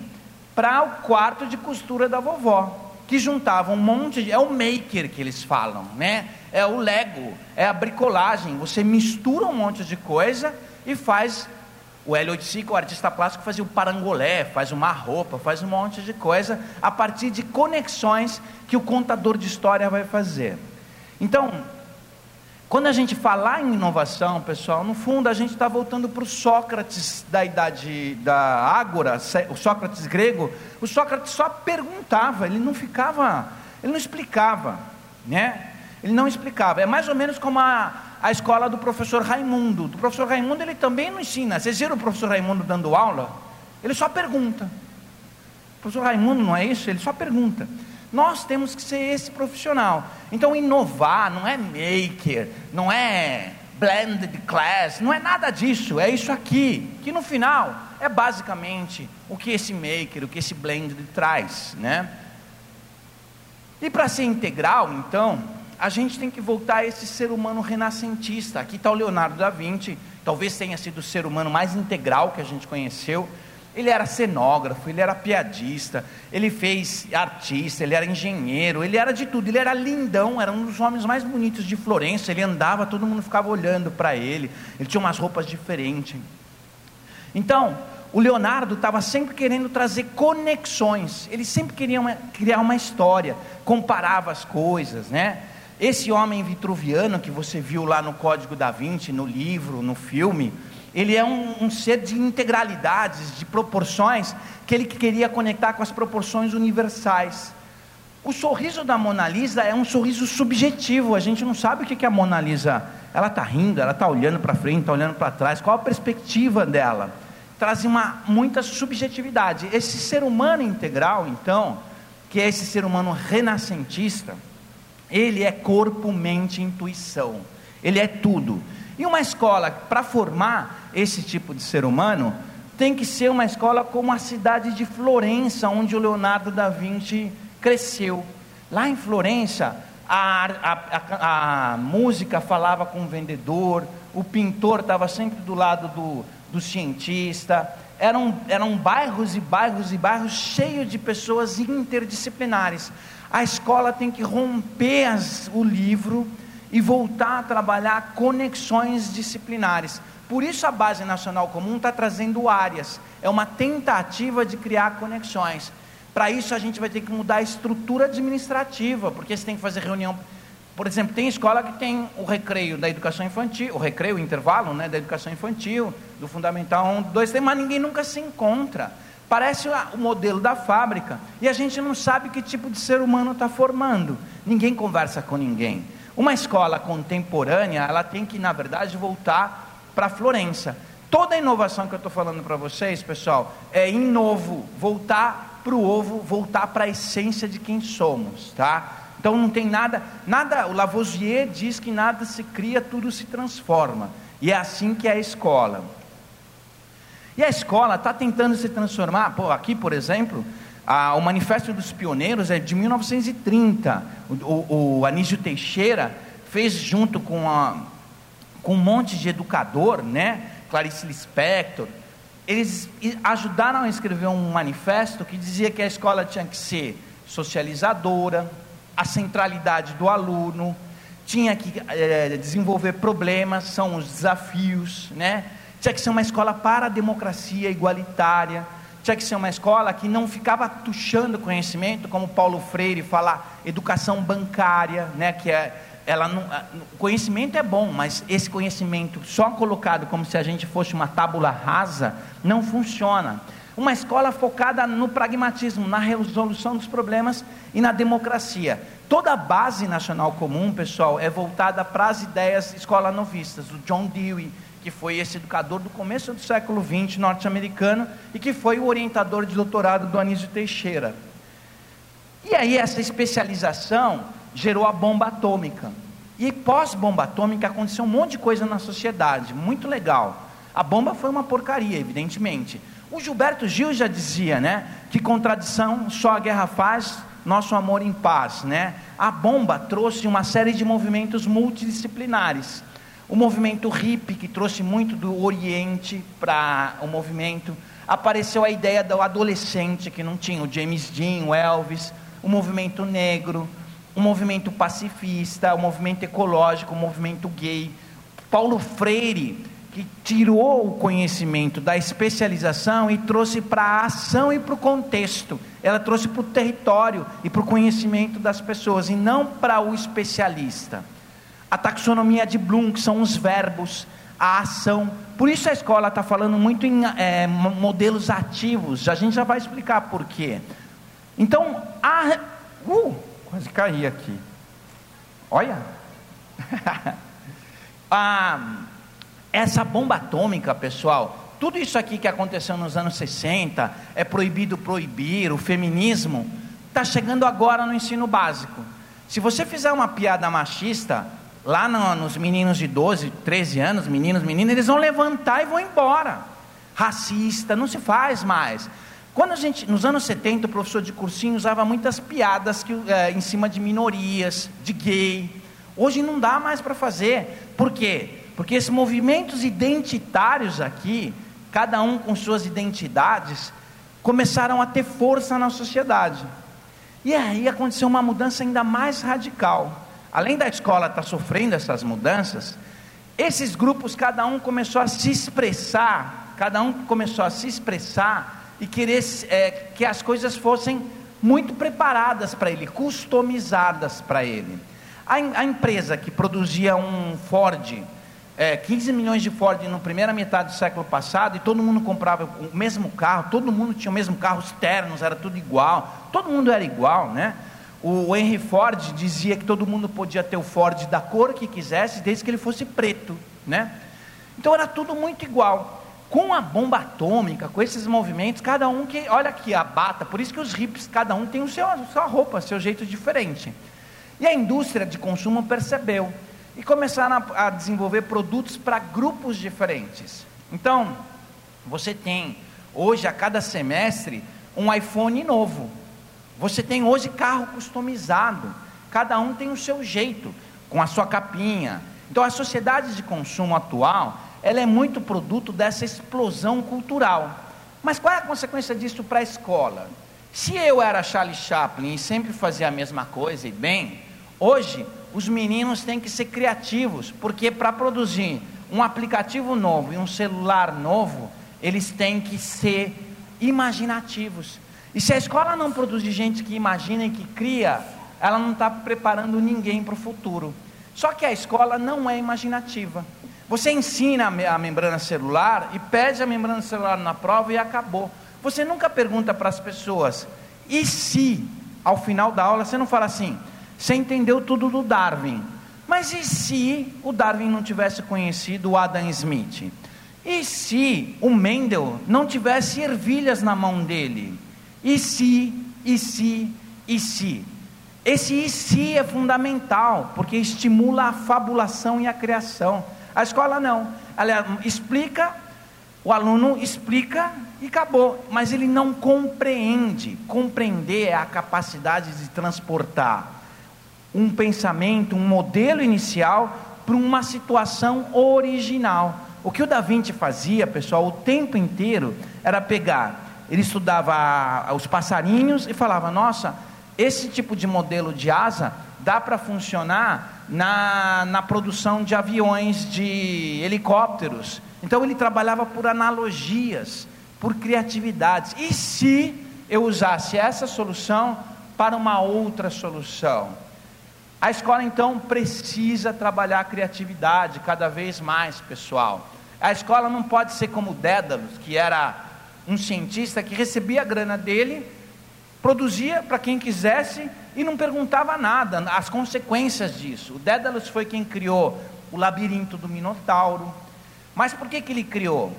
para o quarto de costura da vovó, que juntava um monte de. É o maker que eles falam, né? É o Lego, é a bricolagem. Você mistura um monte de coisa e faz. O Hélio Oiticico, o artista plástico, fazia o parangolé, faz uma roupa, faz um monte de coisa a partir de conexões que o contador de história vai fazer. Então, quando a gente falar em inovação, pessoal, no fundo a gente está voltando para o Sócrates da idade da Ágora, o Sócrates grego. O Sócrates só perguntava, ele não ficava, ele não explicava, né? Ele não explicava. É mais ou menos como a, a escola do professor Raimundo. O professor Raimundo ele também não ensina. Vocês viram o professor Raimundo dando aula? Ele só pergunta. O professor Raimundo não é isso? Ele só pergunta. Nós temos que ser esse profissional. Então, inovar não é maker, não é blended class, não é nada disso, é isso aqui, que no final é basicamente o que esse maker, o que esse blended traz, né? E para ser integral, então, a gente tem que voltar a esse ser humano renascentista. Aqui está o Leonardo da Vinci, talvez tenha sido o ser humano mais integral que a gente conheceu. Ele era cenógrafo, ele era piadista, ele fez artista, ele era engenheiro, ele era de tudo, ele era lindão, era um dos homens mais bonitos de Florença. Ele andava, todo mundo ficava olhando para ele, ele tinha umas roupas diferentes. Então, o Leonardo estava sempre querendo trazer conexões, ele sempre queria uma, criar uma história, comparava as coisas, né? Esse homem vitruviano que você viu lá no Código da Vinci, no livro, no filme, ele é um, um, ser de integralidades, de proporções, que ele queria conectar com as proporções universais. O sorriso da Mona Lisa é um sorriso subjetivo, a gente não sabe o que, que a Mona Lisa, ela está rindo, ela está olhando para frente, está olhando para trás, qual a perspectiva dela? Traz uma, muita subjetividade. Esse ser humano integral, então, que é esse ser humano renascentista, ele é corpo, mente, intuição, ele é tudo. E uma escola, para formar esse tipo de ser humano, tem que ser uma escola como a cidade de Florença, onde o Leonardo da Vinci cresceu. Lá em Florença, a, a, a, a música falava com o vendedor, o pintor estava sempre do lado do, do cientista. Eram, eram bairros e bairros e bairros cheios de pessoas interdisciplinares. A escola tem que romper as, o livro e voltar a trabalhar conexões disciplinares. Por isso a Base Nacional Comum está trazendo áreas, é uma tentativa de criar conexões. Para isso a gente vai ter que mudar a estrutura administrativa, porque você tem que fazer reunião. Por exemplo, tem escola que tem o recreio da educação infantil, o recreio, o intervalo né, da educação infantil, do Fundamental 1, 2, 3, mas ninguém nunca se encontra. Parece o modelo da fábrica e a gente não sabe que tipo de ser humano está formando. Ninguém conversa com ninguém. Uma escola contemporânea, ela tem que, na verdade, voltar para Florença. Toda a inovação que eu estou falando para vocês, pessoal, é em novo, voltar para o ovo, voltar para a essência de quem somos, tá? Então não tem nada, nada. O Lavoisier diz que nada se cria, tudo se transforma. E é assim que é a escola. E a escola está tentando se transformar. Pô, aqui, por exemplo, a, o Manifesto dos Pioneiros é de 1930. O, o, o Anísio Teixeira fez junto com, a, com um monte de educador, né? Clarice Lispector. Eles ajudaram a escrever um manifesto que dizia que a escola tinha que ser socializadora, a centralidade do aluno, tinha que é, desenvolver problemas, são os desafios, né? tinha que ser uma escola para a democracia igualitária, tinha que ser uma escola que não ficava tuchando conhecimento, como Paulo Freire fala, educação bancária, né, que é, ela não, conhecimento é bom, mas esse conhecimento só colocado como se a gente fosse uma tábula rasa, não funciona. Uma escola focada no pragmatismo, na resolução dos problemas e na democracia. Toda a base nacional comum, pessoal, é voltada para as ideias escola novistas, o John Dewey, que foi esse educador do começo do século XX norte-americano e que foi o orientador de doutorado do Anísio Teixeira. E aí essa especialização gerou a bomba atômica. E pós-bomba atômica aconteceu um monte de coisa na sociedade, muito legal. A bomba foi uma porcaria, evidentemente. O Gilberto Gil já dizia, né, que contradição só a guerra faz, nosso amor em paz, né? A bomba trouxe uma série de movimentos multidisciplinares o movimento hippie, que trouxe muito do Oriente para o movimento. Apareceu a ideia do adolescente, que não tinha o James Dean, o Elvis. O movimento negro, o movimento pacifista, o movimento ecológico, o movimento gay. Paulo Freire, que tirou o conhecimento da especialização e trouxe para a ação e para o contexto. Ela trouxe para o território e para o conhecimento das pessoas, e não para o especialista a taxonomia de Bloom, que são os verbos, a ação. Por isso a escola está falando muito em é, modelos ativos. A gente já vai explicar por quê. Então, a. Uh, quase caí aqui. Olha. essa bomba atômica, pessoal, tudo isso aqui que aconteceu nos anos 60, é proibido proibir, o feminismo, está chegando agora no ensino básico. Se você fizer uma piada machista, lá no, nos meninos de 12, 13 anos, meninos, meninas, eles vão levantar e vão embora. Racista, não se faz mais. Quando a gente, nos anos 70, o professor de cursinho usava muitas piadas que, é, em cima de minorias, de gay. Hoje não dá mais para fazer. Por quê? Porque esses movimentos identitários aqui, cada um com suas identidades, começaram a ter força na sociedade. E aí aconteceu uma mudança ainda mais radical. Além da escola estar tá sofrendo essas mudanças, esses grupos, cada um começou a se expressar, cada um começou a se expressar e querer é, que as coisas fossem muito preparadas para ele, customizadas para ele. A, a, empresa que produzia um Ford é, 15 milhões de Ford na primeira metade do século passado e todo mundo comprava o mesmo carro, todo mundo tinha o mesmo carro, os ternos, era tudo igual, todo mundo era igual, né? O Henry Ford dizia que todo mundo podia ter o Ford da cor que quisesse, desde que ele fosse preto, né? Então era tudo muito igual. Com a bomba atômica, com esses movimentos, cada um que, olha aqui, a bata, por isso que os hips, cada um tem o seu, a sua roupa, seu jeito diferente. E a indústria de consumo percebeu e começaram a, a desenvolver produtos para grupos diferentes. Então, você tem hoje a cada semestre um iPhone novo. Você tem hoje carro customizado. Cada um tem o seu jeito, com a sua capinha. Então a sociedade de consumo atual, ela é muito produto dessa explosão cultural. Mas qual é a consequência disso para a escola? Se eu era Charlie Chaplin e sempre fazia a mesma coisa e bem, hoje os meninos têm que ser criativos, porque para produzir um aplicativo novo e um celular novo, eles têm que ser imaginativos. E se a escola não produzir gente que imagina e que cria, ela não está preparando ninguém para o futuro. Só que a escola não é imaginativa. Você ensina a membrana celular e pede a membrana celular na prova e acabou. Você nunca pergunta para as pessoas, e se ao final da aula você não fala assim, você entendeu tudo do Darwin. Mas e se o Darwin não tivesse conhecido o Adam Smith? E se o Mendel não tivesse ervilhas na mão dele? E se, e se, e se? Esse e se é fundamental, porque estimula a fabulação e a criação. A escola não. Ela explica, o aluno explica e acabou. Mas ele não compreende. Compreender é a capacidade de transportar um pensamento, um modelo inicial para uma situação original. O que o Da Vinci fazia, pessoal, o tempo inteiro era pegar, ele estudava os passarinhos e falava: nossa, esse tipo de modelo de asa dá para funcionar na, na produção de aviões, de helicópteros. Então ele trabalhava por analogias, por criatividades. E se eu usasse essa solução para uma outra solução? A escola então precisa trabalhar a criatividade cada vez mais, pessoal. A escola não pode ser como Dédalus, que era um cientista que recebia a grana dele, produzia para quem quisesse e não perguntava nada, as consequências disso. O Dédalus foi quem criou o labirinto do Minotauro. Mas por que, que ele criou?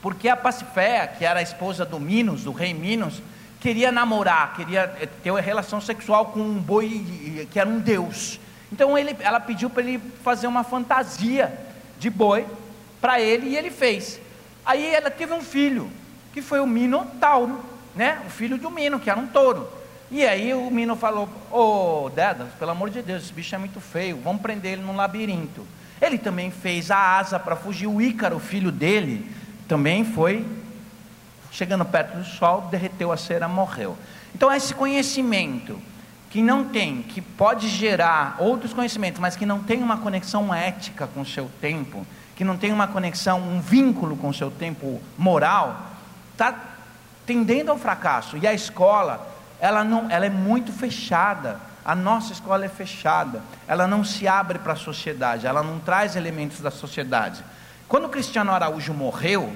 Porque a Paciféia, que era a esposa do Minos, do rei Minos, queria namorar, queria ter uma relação sexual com um boi que era um deus. Então ele, ela pediu para ele fazer uma fantasia de boi para ele e ele fez. Aí ela teve um filho, que foi o Minotauro, né? O filho do Mino, que era um touro. E aí o Mino falou: Ô oh, Dedas, pelo amor de Deus, esse bicho é muito feio, vamos prender ele num labirinto. Ele também fez a asa para fugir. O Ícaro, filho dele, também foi chegando perto do sol, derreteu a cera, morreu. Então, esse conhecimento que não tem, que pode gerar outros conhecimentos, mas que não tem uma conexão ética com o seu tempo, que não tem uma conexão, um vínculo com o seu tempo moral, está tendendo ao fracasso. E a escola, ela, não, ela é muito fechada. A nossa escola é fechada. Ela não se abre para a sociedade, ela não traz elementos da sociedade. Quando o Cristiano Araújo morreu,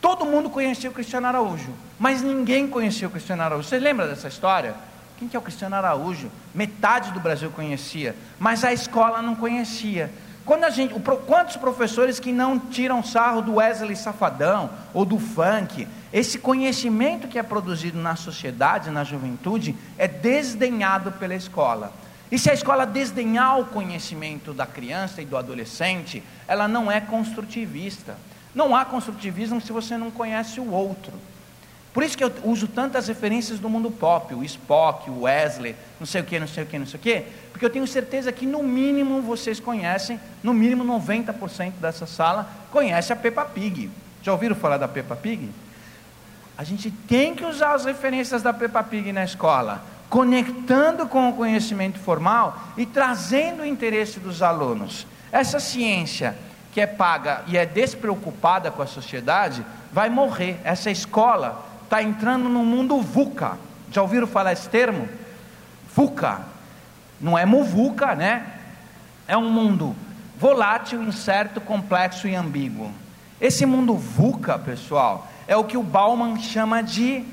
Todo mundo conhecia o Cristiano Araújo, mas ninguém conhecia o Cristiano Araújo. Você lembra dessa história? Quem que é o Cristiano Araújo? Metade do Brasil conhecia, mas a escola não conhecia. Quando a gente, quantos professores que não tiram sarro do Wesley Safadão ou do funk? Esse conhecimento que é produzido na sociedade, na juventude, é desdenhado pela escola. E se a escola desdenhar o conhecimento da criança e do adolescente, ela não é construtivista. Não há construtivismo se você não conhece o outro. Por isso que eu uso tantas referências do mundo pop, o Spock, o Wesley, não sei o que, não sei o que, não sei o que, porque eu tenho certeza que no mínimo vocês conhecem, no mínimo 90% dessa sala conhece a Peppa Pig. Já ouviram falar da Peppa Pig? A gente tem que usar as referências da Peppa Pig na escola, conectando com o conhecimento formal e trazendo o interesse dos alunos. Essa ciência que é paga e é despreocupada com a sociedade vai morrer. Essa escola está entrando no mundo VUCA. Já ouviram falar esse termo? VUCA. Não é muvuca, né? É um mundo volátil, incerto, complexo e ambíguo. Esse mundo VUCA, pessoal, é o que o Bauman chama de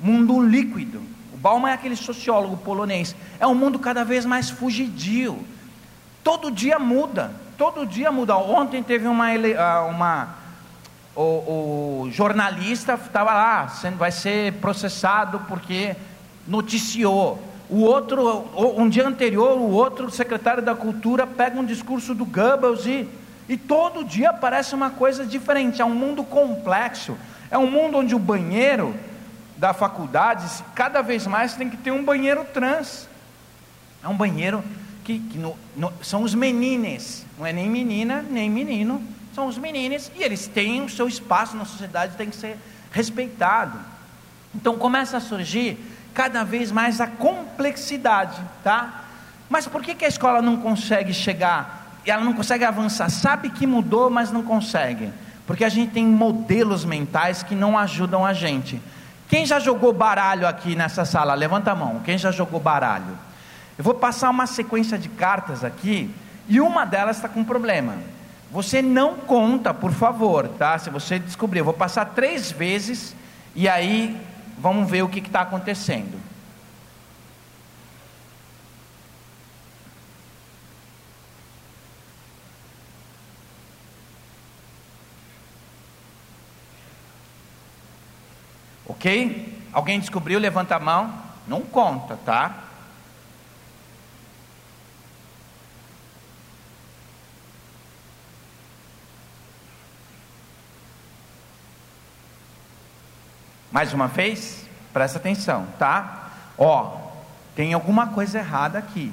mundo líquido. O Bauman é aquele sociólogo polonês. É um mundo cada vez mais fugidio. Todo dia muda. Todo dia muda. Ontem teve uma, ah, uma o, o jornalista estava lá, sendo, vai ser processado porque noticiou. O outro, um dia anterior, o outro secretário da cultura pega um discurso do Goebbels e, e todo dia aparece uma coisa diferente. É um mundo complexo. É um mundo onde o banheiro da faculdade, cada vez mais tem que ter um banheiro trans. É um banheiro que, que no, no, são os menines, não é nem menina, nem menino são os meninos e eles têm o seu espaço na sociedade, tem que ser respeitado. Então começa a surgir cada vez mais a complexidade, tá? Mas por que, que a escola não consegue chegar? Ela não consegue avançar. Sabe que mudou, mas não consegue. Porque a gente tem modelos mentais que não ajudam a gente. Quem já jogou baralho aqui nessa sala? Levanta a mão. Quem já jogou baralho? Eu vou passar uma sequência de cartas aqui e uma delas está com problema. Você não conta, por favor, tá? Se você descobrir, eu vou passar três vezes e aí vamos ver o que está acontecendo. Ok? Alguém descobriu? Levanta a mão. Não conta, tá? Mais uma vez, presta atenção, tá? Ó, tem alguma coisa errada aqui.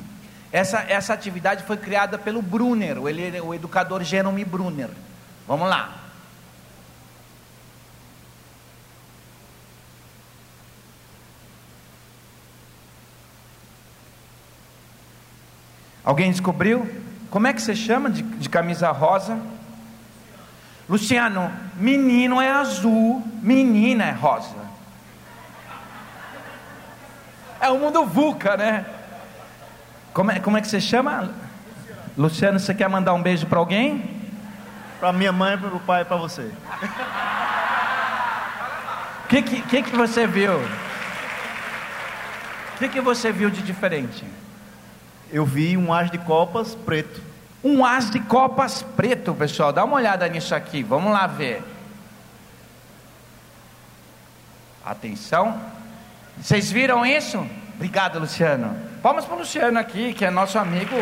Essa, essa atividade foi criada pelo Brunner, o, ele, o educador Jerome Brunner. Vamos lá. Alguém descobriu? Como é que você chama de, de camisa rosa? Luciano, menino é azul, menina é rosa. É o mundo VUCA, né? Como é, como é que você chama? Luciano, você quer mandar um beijo para alguém? Para minha mãe, para o pai e para você. O que, que, que, você viu? O que, que você viu de diferente? Eu vi um as de copas preto um as de copas preto, pessoal. Dá uma olhada nisso aqui. Vamos lá ver. Atenção. Vocês viram isso? Obrigado, Luciano. Palmas para o Luciano aqui, que é nosso amigo.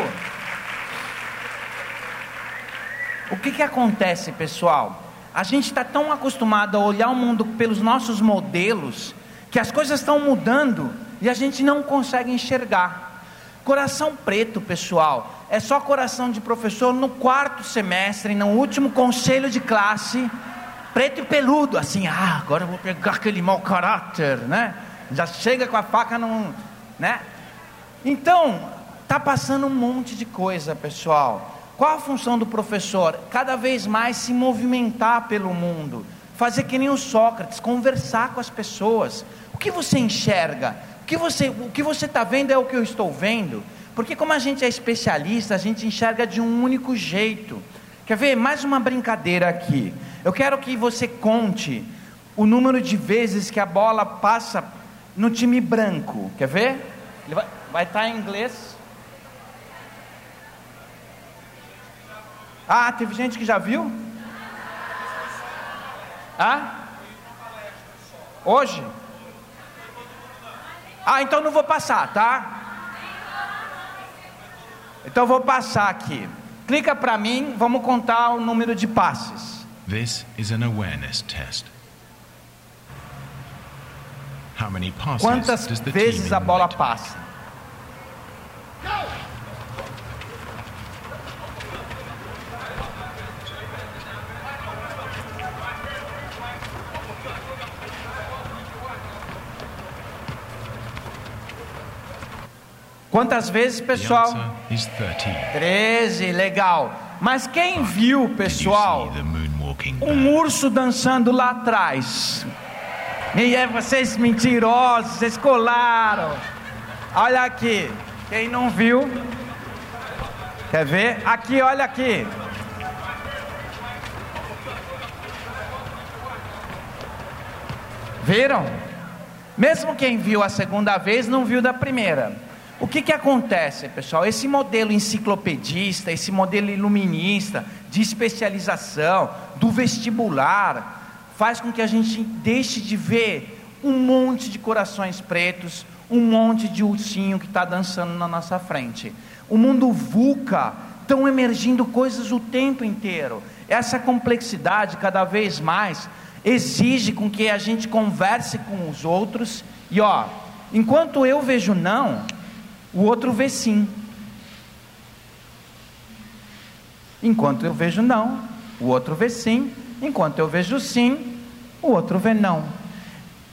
O que, que acontece, pessoal? A gente está tão acostumado a olhar o mundo pelos nossos modelos que as coisas estão mudando e a gente não consegue enxergar. Coração preto, pessoal, é só coração de professor no quarto semestre, no último conselho de classe, preto e peludo, assim, ah, agora eu vou pegar aquele mau caráter, né? Já chega com a faca no, né? Então, tá passando um monte de coisa, pessoal. Qual a função do professor? Cada vez mais se movimentar pelo mundo, fazer que nem o Sócrates, conversar com as pessoas. O que você enxerga? O que você o que você está vendo é o que eu estou vendo. Porque como a gente é especialista, a gente enxerga de um único jeito. Quer ver mais uma brincadeira aqui? Eu quero que você conte o número de vezes que a bola passa no time branco. Quer ver? Ele vai, vai estar tá em inglês. Ah, teve gente que já viu? Ah? Hoje? Ah, então não vou passar, tá? Então vou passar aqui. Clica para mim, vamos contar o número de passes. This is an awareness test. How many passes Quantas does the vezes team a bola in white Quantas vezes, pessoal? answer is 13. 13, legal. Mas quem viu, pessoal, um urso dançando lá atrás? E é vocês mentirosos, vocês colaram. Olha aqui, quem não viu, quer ver? Aqui, olha aqui. Viram? Mesmo quem viu a segunda vez não viu da primeira. O que, que acontece, pessoal? Esse modelo enciclopedista, esse modelo iluminista, de especialização, do vestibular, faz com que a gente deixe de ver um monte de corações pretos, um monte de ursinho que está dançando na nossa frente. O mundo VUCA estão emergindo coisas o tempo inteiro. Essa complexidade, cada vez mais, exige com que a gente converse com os outros e ó, enquanto eu vejo não, o outro vê sim. Enquanto eu vejo não, o outro vê sim. Enquanto eu vejo sim, o outro vê não.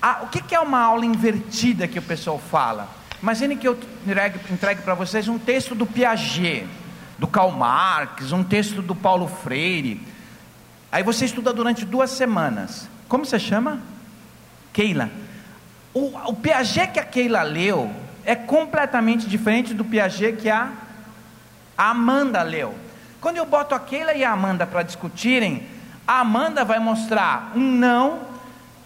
Ah, o que, é uma aula invertida que o pessoal fala? Imagine que eu entregue, entregue para vocês um texto do Piaget, do Karl Marx, um texto do Paulo Freire. Aí você estuda durante duas semanas. Como você chama? Keila. O, o Piaget que a Keila leu é completamente diferente do Piaget que a, a Amanda leu. Quando eu boto a Keila e a Amanda para discutirem, a Amanda vai mostrar um não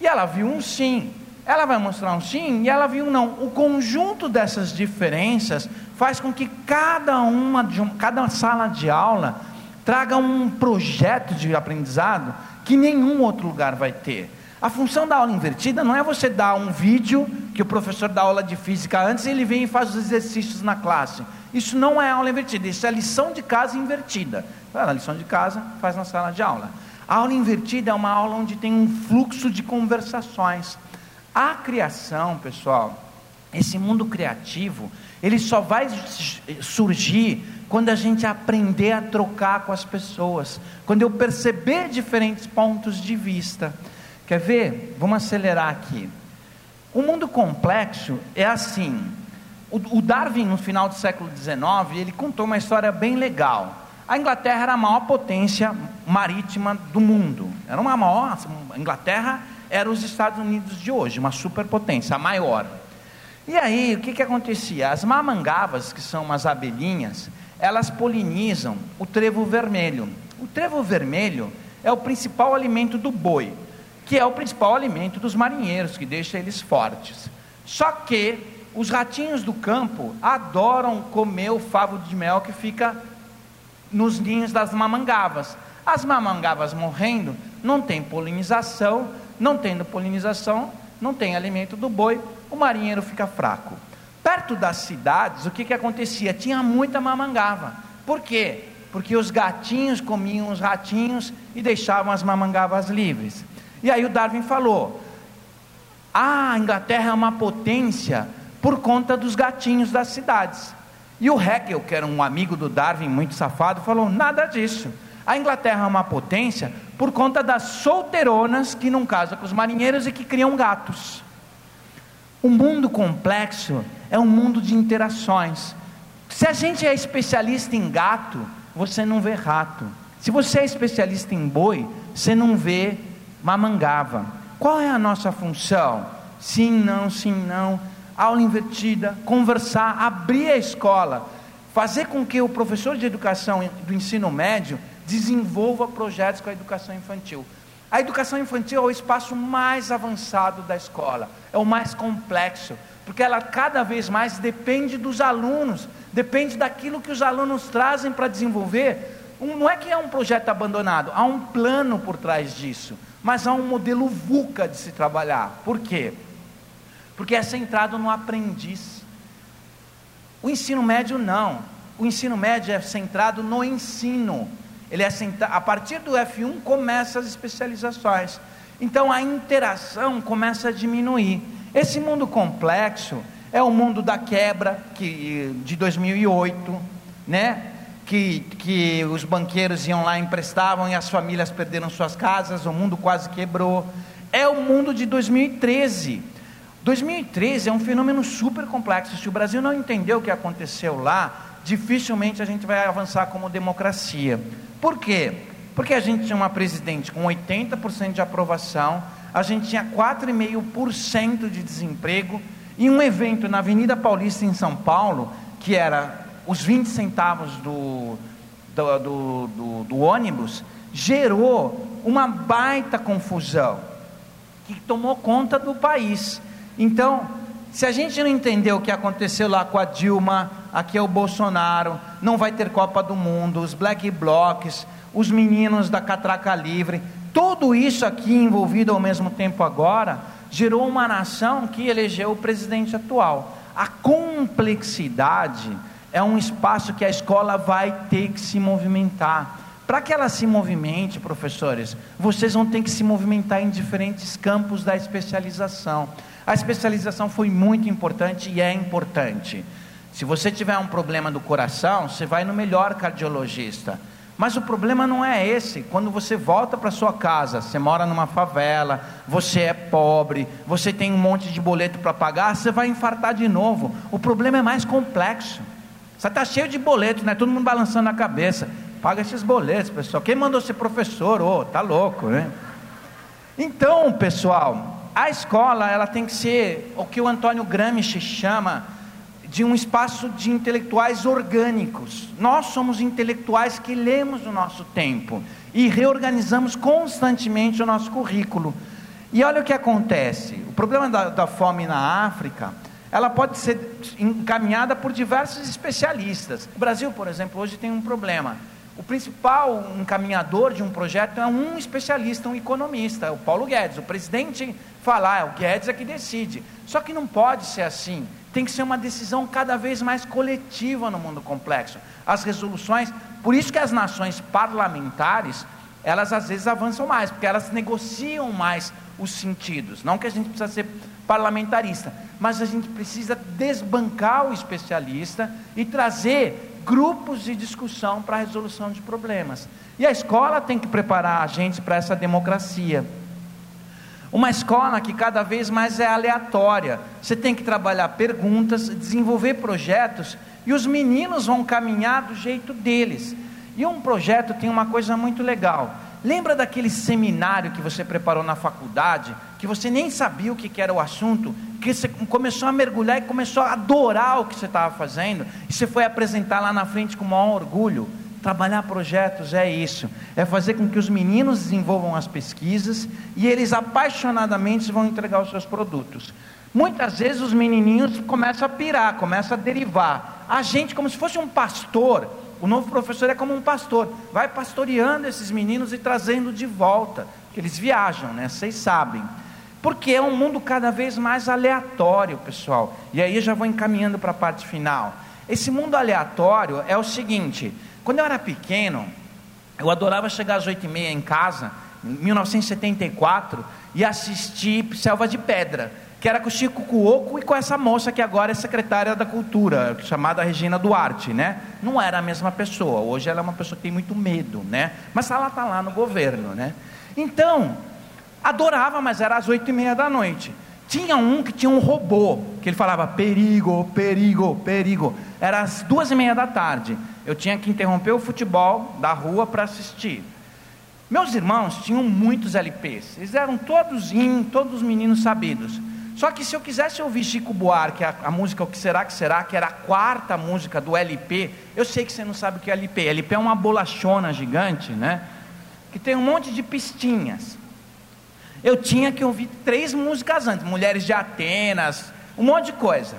e ela viu um sim. Ela vai mostrar um sim e ela viu um não. O conjunto dessas diferenças faz com que cada uma de um, cada sala de aula traga um projeto de aprendizado que nenhum outro lugar vai ter. A função da aula invertida não é você dar um vídeo que o professor dá aula de física antes ele vem e faz os exercícios na classe. Isso não é aula invertida, isso é lição de casa invertida. A lição de casa faz na sala de aula. A aula invertida é uma aula onde tem um fluxo de conversações. A criação, pessoal, esse mundo criativo, ele só vai surgir quando a gente aprender a trocar com as pessoas, quando eu perceber diferentes pontos de vista. Quer ver? Vamos acelerar aqui. O mundo complexo é assim. O, Darwin, no final do século XIX, ele contou uma história bem legal. A Inglaterra era a maior potência marítima do mundo. Era uma maior. A Inglaterra era os Estados Unidos de hoje, uma superpotência, a maior. E aí, o que, que acontecia? As mamangavas, que são umas abelhinhas, elas polinizam o trevo vermelho. O trevo vermelho é o principal alimento do boi, que é o principal alimento dos marinheiros, que deixa eles fortes. Só que os ratinhos do campo adoram comer o favo de mel que fica nos ninhos das mamangavas. As mamangavas morrendo, não tem polinização, não tendo polinização, não tem alimento do boi, o marinheiro fica fraco. Perto das cidades, o que, que acontecia? Tinha muita mamangava. Por quê? Porque os gatinhos comiam os ratinhos e deixavam as mamangavas livres. E aí o Darwin falou: ah, a Inglaterra é uma potência por conta dos gatinhos das cidades. E o Heckel, que era um amigo do Darwin, muito safado, falou: nada disso. A Inglaterra é uma potência por conta das solteironas que não casam com os marinheiros e que criam gatos. O mundo complexo é um mundo de interações. Se a gente é especialista em gato, você não vê rato. Se você é especialista em boi, você não vê mamangava. Qual é a nossa função? Sim, não, sim, não. Aula invertida, conversar, abrir a escola, fazer com que o professor de educação do ensino médio desenvolva projetos com a educação infantil. A educação infantil é o espaço mais avançado da escola, é o mais complexo, porque ela cada vez mais depende dos alunos, depende daquilo que os alunos trazem para desenvolver Um- não é que é um projeto abandonado, há um plano por trás disso, mas há um modelo VUCA de se trabalhar. Por quê? Porque é centrado no aprendiz. O ensino médio não. O ensino médio é centrado no ensino. Ele é centra... a partir do F1 começa as especializações. Então a interação começa a diminuir. Esse mundo complexo é o mundo da quebra que de 2008, né? Que, que os banqueiros iam lá e emprestavam e as famílias perderam suas casas, o mundo quase quebrou. É o mundo de 2013. 2013 é um fenômeno super complexo. Se o Brasil não entendeu o que aconteceu lá, dificilmente a gente vai avançar como democracia. Por quê? Porque a gente tinha uma presidente com 80% de aprovação, a gente tinha 4,5% de desemprego, e um evento na Avenida Paulista em São Paulo, que era os 20 centavos do, do, do, do, do ônibus, gerou uma baita confusão que tomou conta do país. Então, se a gente não entender o que aconteceu lá com a Dilma, aqui é o Bolsonaro, não vai ter Copa do Mundo, os Black Blocs, os meninos da Catraca Livre, tudo isso aqui envolvido ao mesmo tempo agora, gerou uma nação que elegeu o presidente atual. A complexidade é um espaço que a escola vai ter que se movimentar. Para que ela se movimente, professores, vocês vão ter que se movimentar em diferentes campos da especialização. A especialização foi muito importante e é importante. Se você tiver um problema do coração, você vai no melhor cardiologista. Mas o problema não é esse. Quando você volta para sua casa, você mora numa favela, você é pobre, você tem um monte de boleto para pagar, você vai infartar de novo. O problema é mais complexo. Você está cheio de boletos, né? Todo mundo balançando a cabeça. Paga esses boletos, pessoal. Quem mandou ser professor? Ô, oh, tá louco, né? Então, pessoal, a escola ela tem que ser o que o Antônio Gramsci chama de um espaço de intelectuais orgânicos. Nós somos intelectuais que lemos o nosso tempo e reorganizamos constantemente o nosso currículo. E olha o que acontece: o problema da, da fome na África, ela pode ser encaminhada por diversos especialistas. O Brasil, por exemplo, hoje tem um problema. O principal encaminhador de um projeto é um especialista, um economista, o Paulo Guedes. O presidente fala, ah, o Guedes é que decide. Só que não pode ser assim. Tem que ser uma decisão cada vez mais coletiva no mundo complexo. As resoluções, por isso que as nações parlamentares, elas às vezes avançam mais, porque elas negociam mais os sentidos. Não que a gente precisa ser parlamentarista, mas a gente precisa desbancar o especialista e trazer grupos de discussão para a resolução de problemas. E a escola tem que preparar a gente para essa democracia. Uma escola que cada vez mais é aleatória. Você tem que trabalhar perguntas, desenvolver projetos e os meninos vão caminhar do jeito deles. E um projeto tem uma coisa muito legal. Lembra daquele seminário que você preparou na faculdade, que você nem sabia o que era o assunto, que você começou a mergulhar e começou a adorar o que você estava fazendo, e você foi apresentar lá na frente com o maior orgulho? Trabalhar projetos é isso, é fazer com que os meninos desenvolvam as pesquisas e eles apaixonadamente vão entregar os seus produtos. Muitas vezes os menininhos começam a pirar, começam a derivar. A gente, como se fosse um pastor, o novo professor é como um pastor, vai pastoreando esses meninos e trazendo de volta, que eles viajam, né? Vocês sabem. Porque é um mundo cada vez mais aleatório, pessoal. E aí eu já vou encaminhando para a parte final. Esse mundo aleatório é o seguinte: quando eu era pequeno, eu adorava chegar às oito e meia em casa, em 1974, e assistir Selva de Pedra, que era com Chico Cuoco e com essa moça que agora é secretária da Cultura, chamada Regina Duarte, né? Não era a mesma pessoa, hoje ela é uma pessoa que tem muito medo, né? Mas ela está lá no governo, né? Então, adorava, mas era às oito e meia da noite. Tinha um que tinha um robô, que ele falava perigo, perigo, perigo. Era às duas e meia da tarde. Eu tinha que interromper o futebol da rua para assistir. Meus irmãos tinham muitos LPs. Eles eram todos in, todos meninos sabidos. Só que se eu quisesse ouvir Chico Buarque, a, a música O Que Será Que Será, que era a quarta música do LP, eu sei que você não sabe o que é LP. LP é uma bolachona gigante, né? Que tem um monte de pistinhas eu tinha que ouvir três músicas antes, Mulheres de Atenas, um monte de coisa.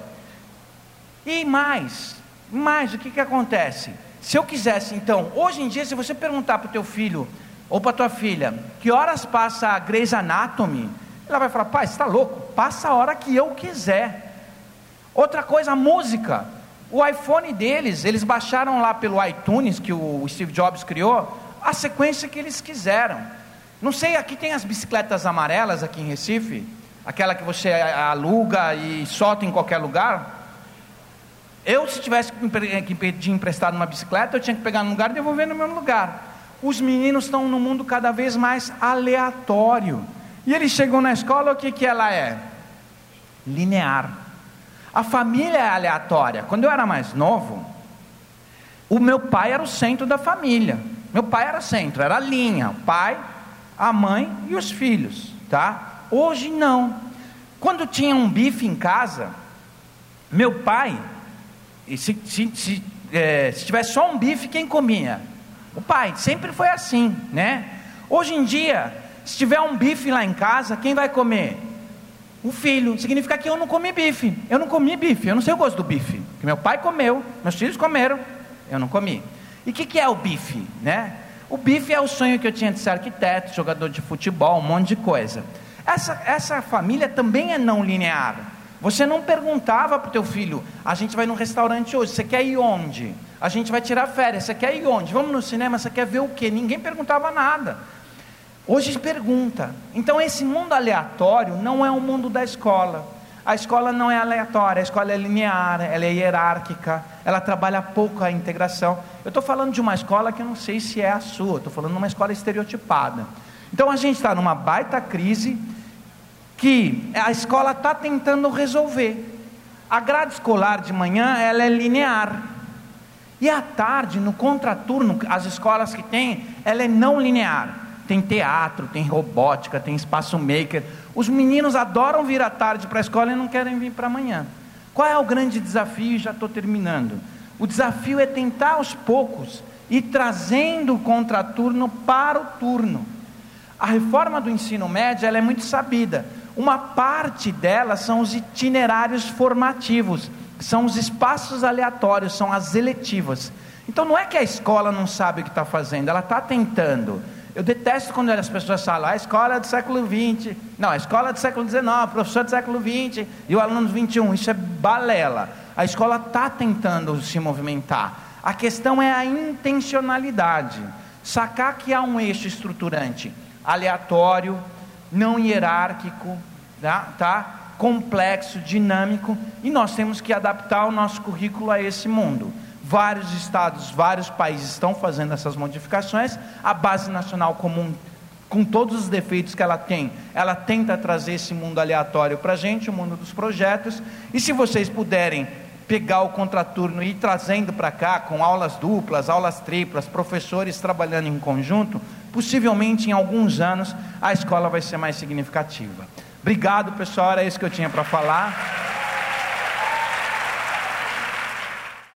E mais, mais, o que, que acontece? Se eu quisesse, então, hoje em dia, se você perguntar para o teu filho ou para tua filha, que horas passa a Grey's Anatomy, ela vai falar, pai, está louco? Passa a hora que eu quiser. Outra coisa, a música. O iPhone deles, eles baixaram lá pelo iTunes, que o Steve Jobs criou, a sequência que eles quiseram. Não sei, aqui tem as bicicletas amarelas aqui em Recife, aquela que você aluga e solta em qualquer lugar. Eu, se tivesse que pedir emprestado uma bicicleta, eu tinha que pegar no lugar e devolver no mesmo lugar. Os meninos estão no mundo cada vez mais aleatório. E eles chegam na escola, o que, que ela é? Linear. A família é aleatória. Quando eu era mais novo, o meu pai era o centro da família. Meu pai era centro, era a linha, o pai, a mãe e os filhos, tá? Hoje não. Quando tinha um bife em casa, meu pai, se, se, se, é, se tivesse só um bife, quem comia? O pai, sempre foi assim, né? Hoje em dia, se tiver um bife lá em casa, quem vai comer? O filho. Significa que eu não comi bife. Eu não comi bife. Eu não sei o gosto do bife. Que meu pai comeu, meus filhos comeram, eu não comi. E o que, que é o bife, né? O bife é o sonho que eu tinha de ser arquiteto, jogador de futebol, um monte de coisa. Essa, essa família também é não linear. Você não perguntava para o teu filho, a gente vai num restaurante hoje, você quer ir onde? A gente vai tirar férias, você quer ir onde? Vamos no cinema, você quer ver o quê? Ninguém perguntava nada. Hoje pergunta. Então esse mundo aleatório não é o mundo da escola. A escola não é aleatória, a escola é linear, ela é hierárquica, ela trabalha pouco a integração. Eu estou falando de uma escola que eu não sei se é a sua, estou falando de uma escola estereotipada. Então a gente está numa baita crise que a escola está tentando resolver. A grade escolar de manhã ela é linear. E à tarde, no contraturno, as escolas que tem, ela é não linear tem teatro, tem robótica, tem espaço maker. Os meninos adoram vir à tarde para a escola e não querem vir para amanhã. Qual é o grande desafio? Já estou terminando. O desafio é tentar aos poucos ir trazendo o contraturno para o turno. A reforma do ensino médio ela é muito sabida. Uma parte dela são os itinerários formativos, são os espaços aleatórios, são as eletivas. Então não é que a escola não sabe o que está fazendo, ela está tentando. Eu detesto quando as pessoas falam, a escola é do século XX, não, a escola é do século XIX, professor do século XX e o aluno do XXI, isso é balela. A escola está tentando se movimentar. A questão é a intencionalidade. Sacar que há um eixo estruturante, aleatório, não hierárquico, tá? tá? complexo, dinâmico, e nós temos que adaptar o nosso currículo a esse mundo. Vários estados, vários países estão fazendo essas modificações. A Base Nacional Comum, com todos os defeitos que ela tem, ela tenta trazer esse mundo aleatório para a gente, o mundo dos projetos. E se vocês puderem pegar o contraturno e ir trazendo para cá, com aulas duplas, aulas triplas, professores trabalhando em conjunto, possivelmente em alguns anos a escola vai ser mais significativa. Obrigado, pessoal, era isso que eu tinha para falar.